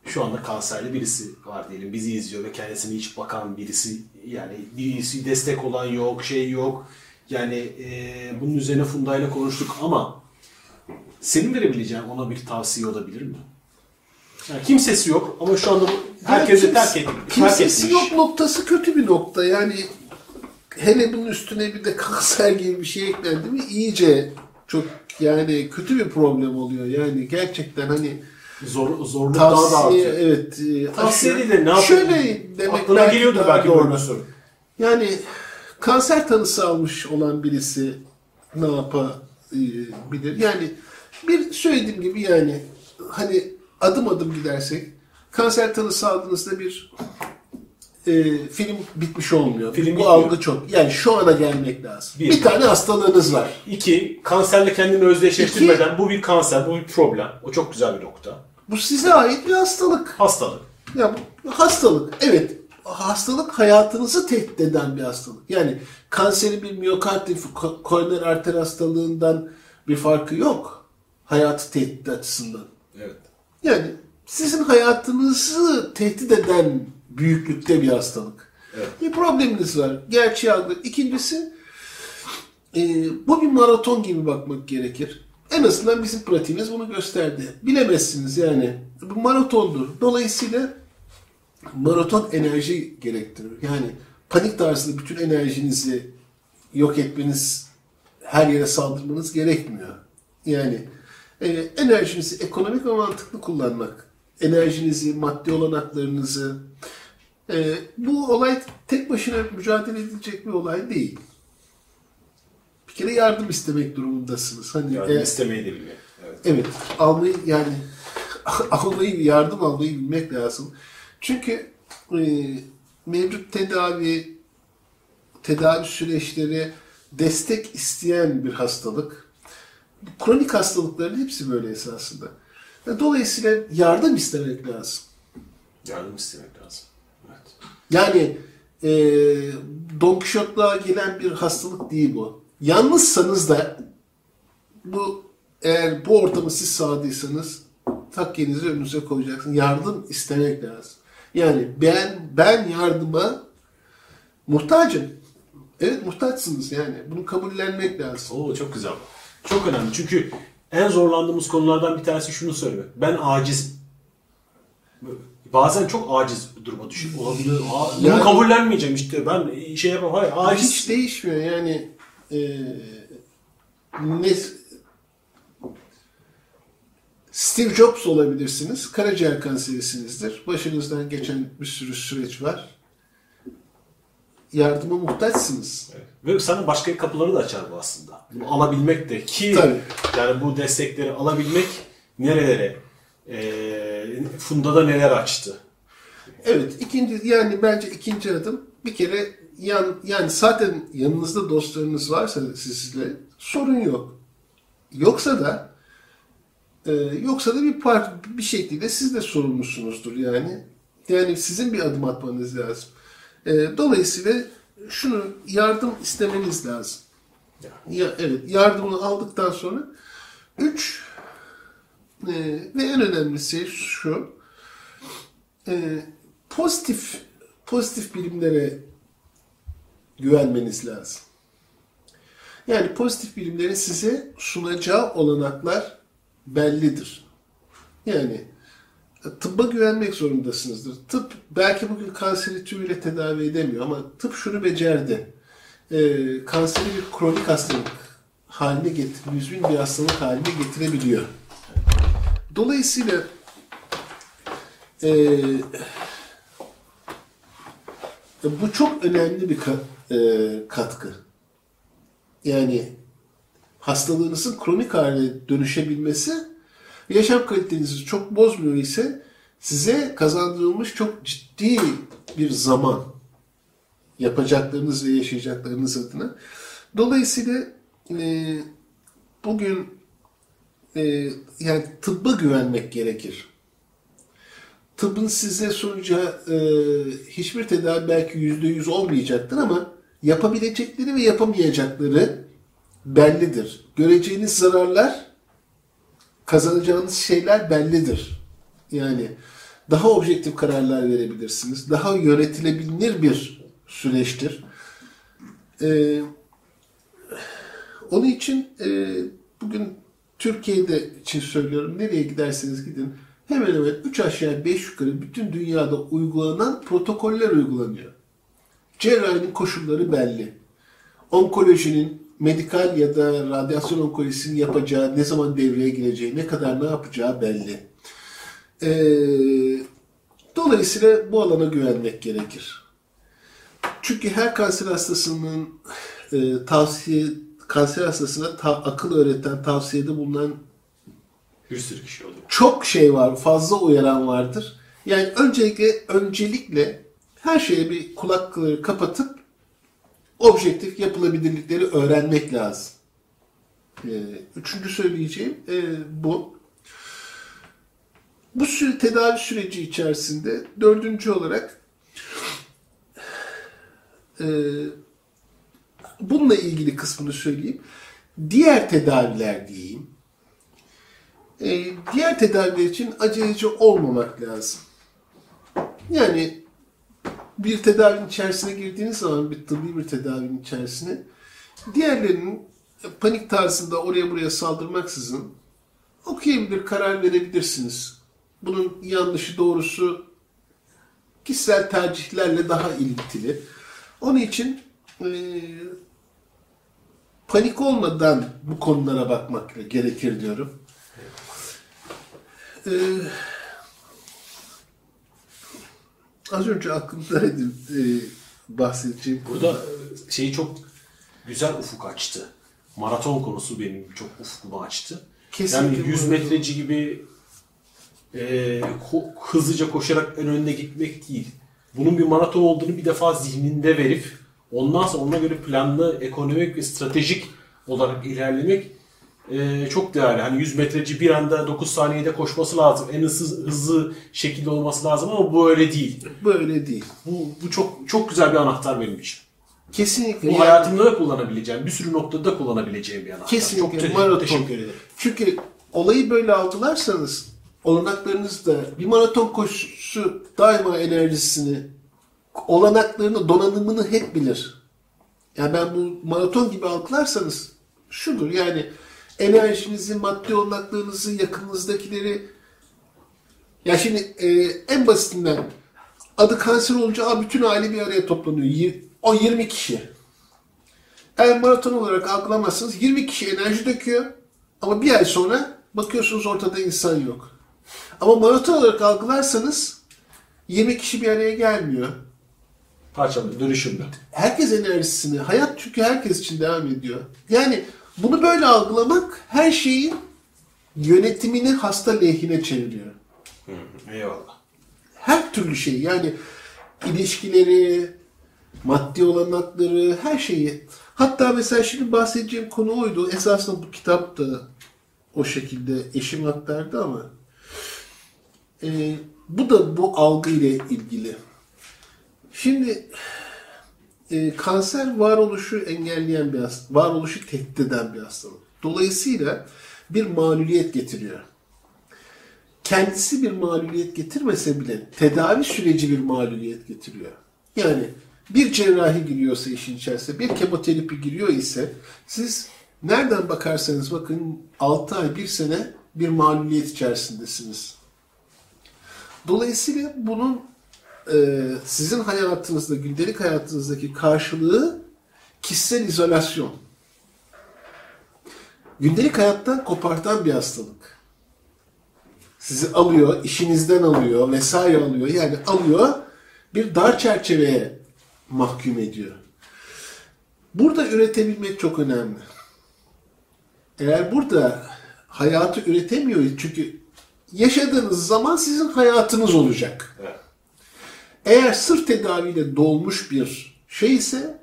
şu anda kanserli birisi var diyelim. Bizi izliyor ve kendisine hiç bakan birisi yani birisi destek olan yok, şey yok. Yani e, bunun üzerine Funda ile konuştuk ama senin verebileceğin ona bir tavsiye olabilir mi? Yani kimsesi yok ama şu anda herkese Yani terk etmiş. Kimsesi yok noktası kötü bir nokta. Yani hele bunun üstüne bir de kanser gibi bir şey eklendi mi iyice çok yani kötü bir problem oluyor. Yani gerçekten hani Zor, zorluk daha da tavsiye artıyor. evet e, Tavsiye de ne yapayım? Şöyle demek Aklına geliyordur belki doğru. Yani kanser tanısı almış olan birisi ne yapabilir? Yani bir söylediğim gibi yani hani adım adım gidersek kanser tanısı aldığınızda bir e, film bitmiş olmuyor. Film Bu bitmiyor. algı çok. Yani şu ana gelmek lazım. Bir. Bir, tane hastalığınız var. İki, kanserle kendini özdeşleştirmeden bu bir kanser, bu bir problem. O çok güzel bir nokta. Bu size ait bir hastalık. Hastalık. Ya bu hastalık. Evet. Hastalık hayatınızı tehdit eden bir hastalık. Yani kanseri bir miyokard koroner arter hastalığından bir farkı yok. Hayatı tehdit açısından. Evet. Yani sizin hayatınızı tehdit eden büyüklükte bir hastalık. Evet. Bir probleminiz var. Gerçeği algı. İkincisi e, bu bir maraton gibi bakmak gerekir. En azından bizim pratiğimiz bunu gösterdi. Bilemezsiniz yani. Bu maratondur. Dolayısıyla maraton enerji gerektirir. Yani panik tarzında bütün enerjinizi yok etmeniz, her yere saldırmanız gerekmiyor. Yani e, enerjinizi ekonomik ve mantıklı kullanmak, enerjinizi, maddi olanaklarınızı, e, bu olay tek başına mücadele edilecek bir olay değil. Bir kere yardım istemek durumundasınız. Hani Yardım e, istemeyi de bilmek. Evet. Evet, almayı yani almayı, yardım almayı bilmek lazım. Çünkü e, mevcut tedavi, tedavi süreçleri destek isteyen bir hastalık. Kronik hastalıkların hepsi böyle esasında. Dolayısıyla yardım istemek lazım. Yardım istemek lazım. Evet. Yani e, Don Quixote'la gelen bir hastalık değil bu. Yalnızsanız da bu eğer bu ortamı siz sağladıysanız takkenizi önünüze koyacaksınız. Yardım istemek lazım. Yani ben ben yardıma muhtacım. Evet muhtaçsınız yani. Bunu kabullenmek lazım. Oo çok güzel. Çok önemli. Çünkü en zorlandığımız konulardan bir tanesi şunu söylemek. Ben acizim. Bazen çok aciz duruma düşüyor. Olabilir. Bunu Yani- kabullenmeyeceğim işte. Ben şey yapamam. Hayır aciz. Hiç değişmiyor yani. E, ne Steve Jobs olabilirsiniz. Karaciğer kanserisinizdir. Başınızdan geçen bir sürü süreç var. Yardıma muhtaçsınız. Evet. Ve sana başka kapıları da açar bu aslında. Bunu alabilmek de ki Tabii. yani bu destekleri alabilmek nerelere e, Funda'da neler açtı. Evet, ikinci yani bence ikinci adım bir kere yan yani zaten yanınızda dostlarınız varsa sizle sorun yok. Yoksa da e, yoksa da bir par bir şekilde siz de sorumlusunuzdur yani. Yani sizin bir adım atmanız lazım. E, dolayısıyla şunu yardım istemeniz lazım. Ya, evet, yardımını aldıktan sonra üç e, ve en önemlisi şu e, pozitif pozitif bilimlere güvenmeniz lazım. Yani pozitif bilimlerin size sunacağı olanaklar bellidir. Yani e, tıbba güvenmek zorundasınızdır. Tıp belki bugün kanseri tümüyle tedavi edemiyor ama tıp şunu becerdi. Ee, kanseri bir kronik hastalık haline getir, müzmin bir hastalık haline getirebiliyor. Dolayısıyla ee, bu çok önemli bir e, katkı. Yani hastalığınızın kronik hale dönüşebilmesi yaşam kalitenizi çok bozmuyor ise size kazandırılmış çok ciddi bir zaman yapacaklarınız ve yaşayacaklarınız adına. Dolayısıyla e, bugün e, yani tıbba güvenmek gerekir. Tıbbın size sunacağı e, hiçbir tedavi belki yüzde yüz olmayacaktır ama yapabilecekleri ve yapamayacakları bellidir. Göreceğiniz zararlar, kazanacağınız şeyler bellidir. Yani daha objektif kararlar verebilirsiniz. Daha yönetilebilir bir süreçtir. Ee, onun için e, bugün Türkiye'de için söylüyorum. Nereye giderseniz gidin. Hemen hemen 3 aşağı 5 yukarı bütün dünyada uygulanan protokoller uygulanıyor. Cerrahinin koşulları belli. Onkolojinin medikal ya da radyasyon onkolojisinin yapacağı, ne zaman devreye gireceği, ne kadar ne yapacağı belli. Ee, dolayısıyla bu alana güvenmek gerekir. Çünkü her kanser hastasının e, tavsiye kanser hastasına ta- akıl öğreten, tavsiyede bulunan Bir sürü kişi oluyor. çok şey var, fazla uyaran vardır. Yani öncelikle öncelikle her şeye bir kulakları kapatıp objektif yapılabilirlikleri öğrenmek lazım. Ee, üçüncü söyleyeceğim e, bu. Bu süre, tedavi süreci içerisinde dördüncü olarak e, bununla ilgili kısmını söyleyeyim. Diğer tedaviler diyeyim. E, diğer tedaviler için aceleci olmamak lazım. Yani bir tedavinin içerisine girdiğiniz zaman bir tıbbi bir tedavinin içerisine diğerlerinin panik tarzında oraya buraya saldırmaksızın okuyabilir, karar verebilirsiniz. Bunun yanlışı doğrusu kişisel tercihlerle daha ilintili. Onun için e, panik olmadan bu konulara bakmak gerekir diyorum. E, az önce aklımdaydı e, bahsedeceğim. Burada şeyi çok güzel ufuk açtı. Maraton konusu benim çok ufkumu açtı. Kesinlikle yani 100 bu- metreci gibi e, ko- hızlıca koşarak en önüne gitmek değil. Bunun bir maraton olduğunu bir defa zihninde verip ondan sonra ona göre planlı, ekonomik ve stratejik olarak ilerlemek e, çok değerli. Hani 100 metreci bir anda 9 saniyede koşması lazım. En hızlı, hızlı şekilde olması lazım ama bu öyle değil. Böyle değil. Bu, bu çok çok güzel bir anahtar benim için. Kesinlikle. Bu yani- hayatımda da kullanabileceğim, bir sürü noktada kullanabileceğim bir anahtar. Kesinlikle Çok maraton. Çünkü olayı böyle algılarsanız olanaklarınızda bir maraton koşusu daima enerjisini, olanaklarını, donanımını hep bilir. Yani ben bu maraton gibi algılarsanız şudur yani enerjinizi, maddi olanaklarınızı, yakınınızdakileri ya şimdi e, en basitinden adı kanser olunca "Aa, bütün aile bir araya toplanıyor. Yir- O 20 kişi. Eğer maraton olarak algılamazsanız 20 kişi enerji döküyor ama bir ay sonra bakıyorsunuz ortada insan yok. Ama maraton olarak algılarsanız 20 kişi bir araya gelmiyor. Parçalı, dönüşümlü. Herkes enerjisini, hayat çünkü herkes için devam ediyor. Yani bunu böyle algılamak her şeyin yönetimini hasta lehine çeviriyor. Eyvallah. Her türlü şey yani ilişkileri, maddi olanakları, her şeyi. Hatta mesela şimdi bahsedeceğim konu oydu. Esasında bu kitap da o şekilde eşim aktardı ama e, bu da bu algı ile ilgili. Şimdi e, kanser varoluşu engelleyen bir hastalık, varoluşu tehdit eden bir hastalık. Dolayısıyla bir mağluliyet getiriyor kendisi bir mağluliyet getirmese bile tedavi süreci bir mağluliyet getiriyor. Yani bir cerrahi giriyorsa işin içerisine, bir kemoterapi giriyor ise siz nereden bakarsanız bakın 6 ay, 1 sene bir mağluliyet içerisindesiniz. Dolayısıyla bunun e, sizin hayatınızda, gündelik hayatınızdaki karşılığı kişisel izolasyon. Gündelik hayattan kopartan bir hastalık sizi alıyor, işinizden alıyor, vesaire alıyor. Yani alıyor, bir dar çerçeveye mahkum ediyor. Burada üretebilmek çok önemli. Eğer burada hayatı üretemiyor çünkü yaşadığınız zaman sizin hayatınız olacak. Evet. Eğer sırf tedaviyle dolmuş bir şey ise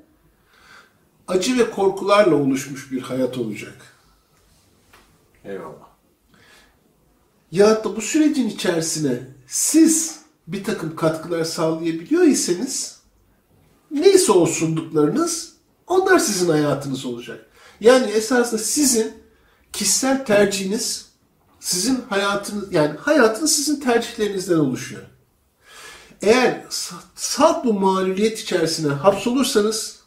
acı ve korkularla oluşmuş bir hayat olacak. Eyvallah. ya da bu sürecin içerisine siz bir takım katkılar sağlayabiliyor iseniz neyse o sunduklarınız onlar sizin hayatınız olacak. Yani esasında sizin kişisel tercihiniz sizin hayatınız yani hayatınız sizin tercihlerinizden oluşuyor. Eğer sa- salt bu mağluliyet içerisine hapsolursanız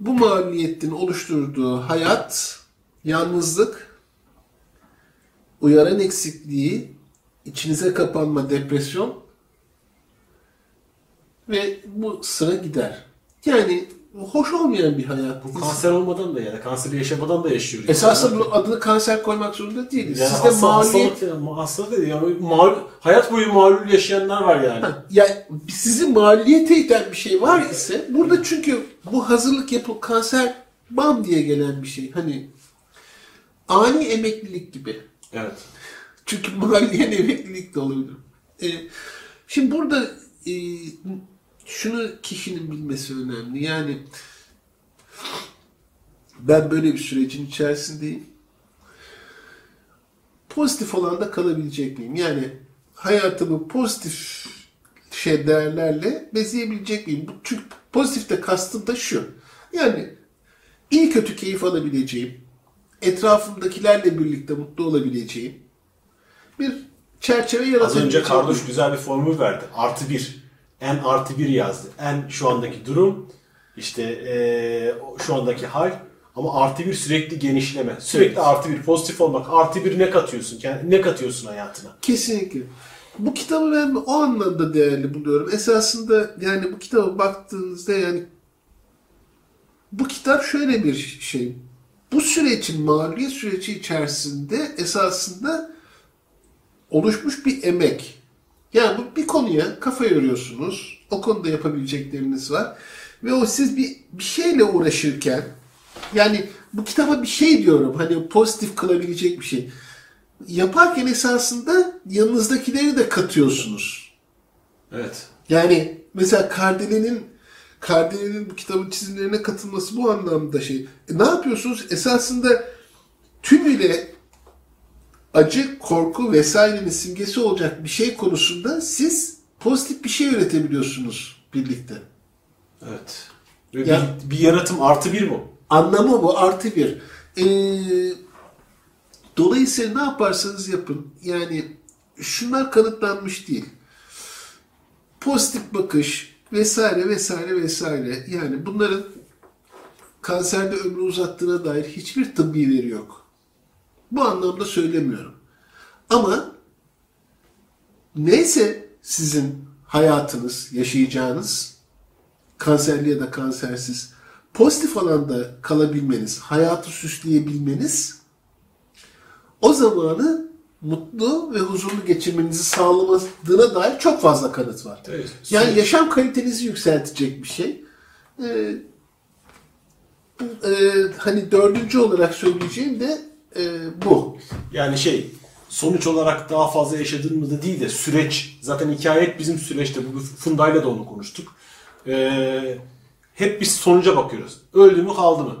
bu mağluliyetin oluşturduğu hayat, yalnızlık, uyaran eksikliği, içinize kapanma, depresyon ve bu sıra gider. Yani hoş olmayan bir hayat. Bu kanser olmadan da ya da kanseri yaşamadan da yaşıyoruz. Esasında bu adını kanser koymak zorunda değiliz. yani Sizde hasta, mağluliyet... hastalık, değil. Yani mağlul, hayat boyu mağlul yaşayanlar var yani. Ya sizi mağluliyete iten bir şey var ise burada çünkü bu hazırlık yapıl kanser bam diye gelen bir şey. Hani ani emeklilik gibi. Evet. Çünkü muhalleyen emeklilik de olabilir. E, şimdi burada e, şunu kişinin bilmesi önemli. Yani ben böyle bir sürecin içerisindeyim. Pozitif olanda kalabilecek miyim? Yani hayatımı pozitif şey değerlerle bezeyebilecek miyim? Bu çünkü pozitifte kastım da şu. Yani iyi kötü keyif alabileceğim, etrafımdakilerle birlikte mutlu olabileceğim bir çerçeve Az yaratabileceğim. önce Karduş güzel bir formül verdi. Artı bir. En artı bir yazdı. En şu andaki durum işte eee, şu andaki hal ama artı bir sürekli genişleme. Sürekli artı bir pozitif olmak. Artı bir ne katıyorsun? Yani ne katıyorsun hayatına? Kesinlikle. Bu kitabı ben o anlamda değerli buluyorum. Esasında yani bu kitaba baktığınızda yani bu kitap şöyle bir şey. Bu sürecin mağlubiyet süreci içerisinde esasında oluşmuş bir emek. Yani bu bir konuya kafa yoruyorsunuz. O konuda yapabilecekleriniz var. Ve o siz bir, bir şeyle uğraşırken yani bu kitaba bir şey diyorum. Hani pozitif kılabilecek bir şey. Yaparken esasında yanınızdakileri de katıyorsunuz. Evet. Yani mesela Kardele'nin Kardele'nin bu kitabın çizimlerine katılması bu anlamda şey. E, ne yapıyorsunuz? Esasında tümüyle acı, korku vesairenin simgesi olacak bir şey konusunda siz pozitif bir şey üretebiliyorsunuz birlikte. Evet. Ve Ya- bir, bir yaratım artı bir bu. Anlamı bu artı bir. Ee, dolayısıyla ne yaparsanız yapın. Yani şunlar kanıtlanmış değil. Pozitif bakış vesaire vesaire vesaire. Yani bunların kanserde ömrü uzattığına dair hiçbir tıbbi veri yok. Bu anlamda söylemiyorum. Ama neyse sizin hayatınız, yaşayacağınız kanserli ya da kansersiz pozitif alanda kalabilmeniz, hayatı süsleyebilmeniz o zamanı mutlu ve huzurlu geçirmenizi sağlamadığına dair çok fazla kanıt var. Evet. Yani yaşam kalitenizi yükseltecek bir şey. Ee, e, hani dördüncü olarak söyleyeceğim de e, bu. Yani şey sonuç olarak daha fazla yaşadığımızda değil de süreç. Zaten hikaye bizim süreçte. Bu Funda'yla da onu konuştuk. Ee, hep biz sonuca bakıyoruz. Öldü mü kaldı mı?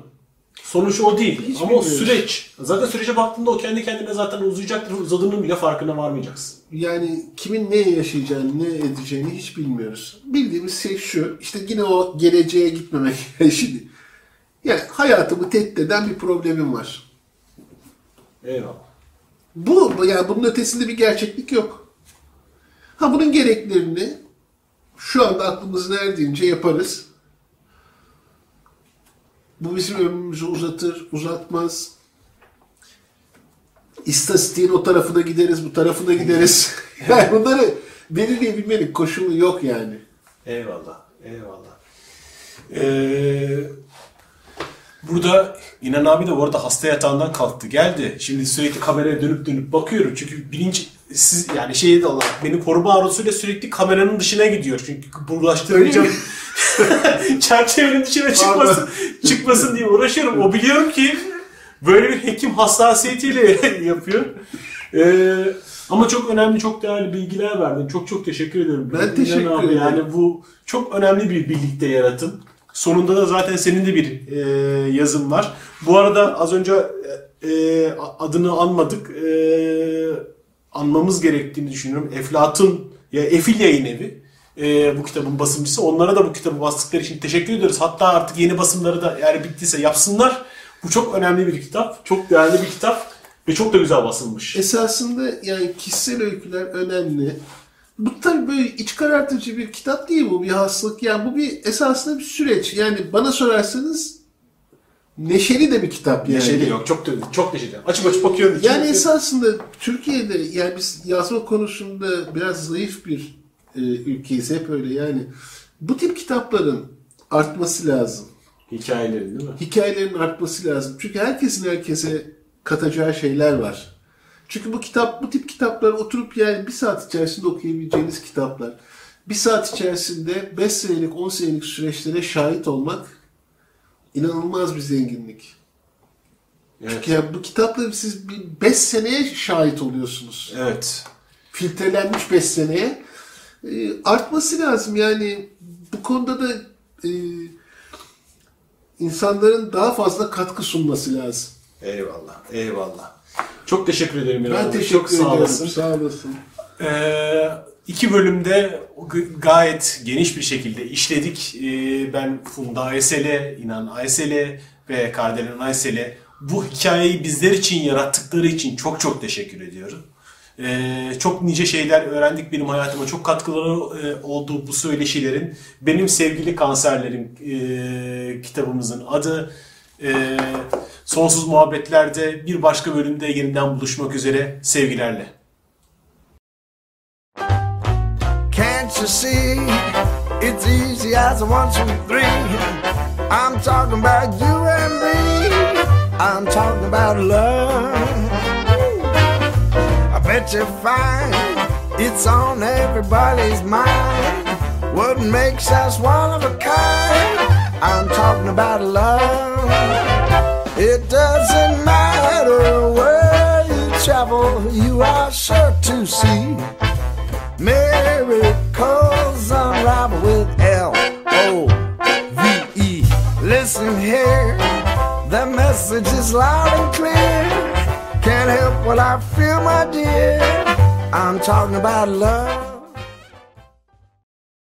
Sonuç o değil. Hiç Ama bilmiyoruz. süreç. Zaten sürece baktığında o kendi kendine zaten uzayacaktır. Uzadığının bile farkına varmayacaksın. Yani kimin ne yaşayacağını, ne edeceğini hiç bilmiyoruz. Bildiğimiz şey şu, işte yine o geleceğe gitmemek. Şimdi, yani hayatımı tehdit eden bir problemim var. Eyvallah. Bu, yani bunun ötesinde bir gerçeklik yok. Ha bunun gereklerini şu anda aklımız erdiğince yaparız. Bu bizim ömrümüzü uzatır, uzatmaz. İstatistiğin o tarafına gideriz, bu tarafına gideriz. yani bunları belirleyebilmenin koşulu yok yani. Eyvallah. Eyvallah. Ee, burada İnan abi de bu arada hasta yatağından kalktı. Geldi. Şimdi sürekli kameraya dönüp dönüp bakıyorum. Çünkü bilinç siz yani şey de olarak beni koruma arzusuyla sürekli kameranın dışına gidiyor. Çünkü bulaştırmayacağım. Çerçevenin dışına çıkmasın, çıkmasın diye uğraşıyorum. O biliyorum ki böyle bir hekim hassasiyetiyle yapıyor. Ee, ama çok önemli, çok değerli bilgiler verdin. Çok çok teşekkür ederim. Ben İnan teşekkür abi, ederim. Yani bu çok önemli bir birlikte yaratım. Sonunda da zaten senin de bir e, yazın var. Bu arada az önce e, adını anmadık. E, anmamız gerektiğini düşünüyorum. Eflatun ya Efil Yayın Evi. e, bu kitabın basımcısı. Onlara da bu kitabı bastıkları için teşekkür ediyoruz. Hatta artık yeni basımları da eğer bittiyse yapsınlar. Bu çok önemli bir kitap. Çok değerli bir kitap. Ve çok da güzel basılmış. Esasında yani kişisel öyküler önemli. Bu tabii böyle iç karartıcı bir kitap değil bu bir hastalık. Yani bu bir esasında bir süreç. Yani bana sorarsanız neşeli de bir kitap yani. Neşeli yok. Çok çok neşeli. Açıp açıp bakıyorum. Yani esasında Türkiye'de yani biz yazma konusunda biraz zayıf bir e, ülkeyiz hep öyle yani. Bu tip kitapların artması lazım. Hikayelerin değil mi? Hikayelerin artması lazım. Çünkü herkesin herkese katacağı şeyler var. Çünkü bu kitap, bu tip kitaplar oturup yani bir saat içerisinde okuyabileceğiniz kitaplar. Bir saat içerisinde 5 senelik, 10 senelik süreçlere şahit olmak inanılmaz bir zenginlik. Evet. Çünkü yani bu kitapla siz bir 5 seneye şahit oluyorsunuz. Evet. Filtrelenmiş 5 seneye. Ee, artması lazım yani bu konuda da e, insanların daha fazla katkı sunması lazım. Eyvallah. Eyvallah. Çok teşekkür ederim Ben teşekkür Çok sağ ederim. olasın. Sağ olasın. Ee, iki bölümde gayet geniş bir şekilde işledik. Ee, ben Funda Aysel'e, İnan Aysel'e ve Kardelen Aysel'e bu hikayeyi bizler için yarattıkları için çok çok teşekkür ediyorum. Ee, çok nice şeyler öğrendik benim hayatıma. Çok katkıları e, oldu bu söyleşilerin. Benim sevgili kanserlerim e, kitabımızın adı. E, Sonsuz Muhabbetler'de bir başka bölümde yeniden buluşmak üzere sevgilerle. Can't you see? It's easy as one, two, three. I'm talking about you and me. I'm talking about love. I bet you find it's on everybody's mind. What makes us one of a kind? I'm talking about love. It doesn't matter where you travel, you are sure to see. Miracles unravel with L O V E. Listen here, the message is loud and clear. Can't help what I feel, my dear. I'm talking about love.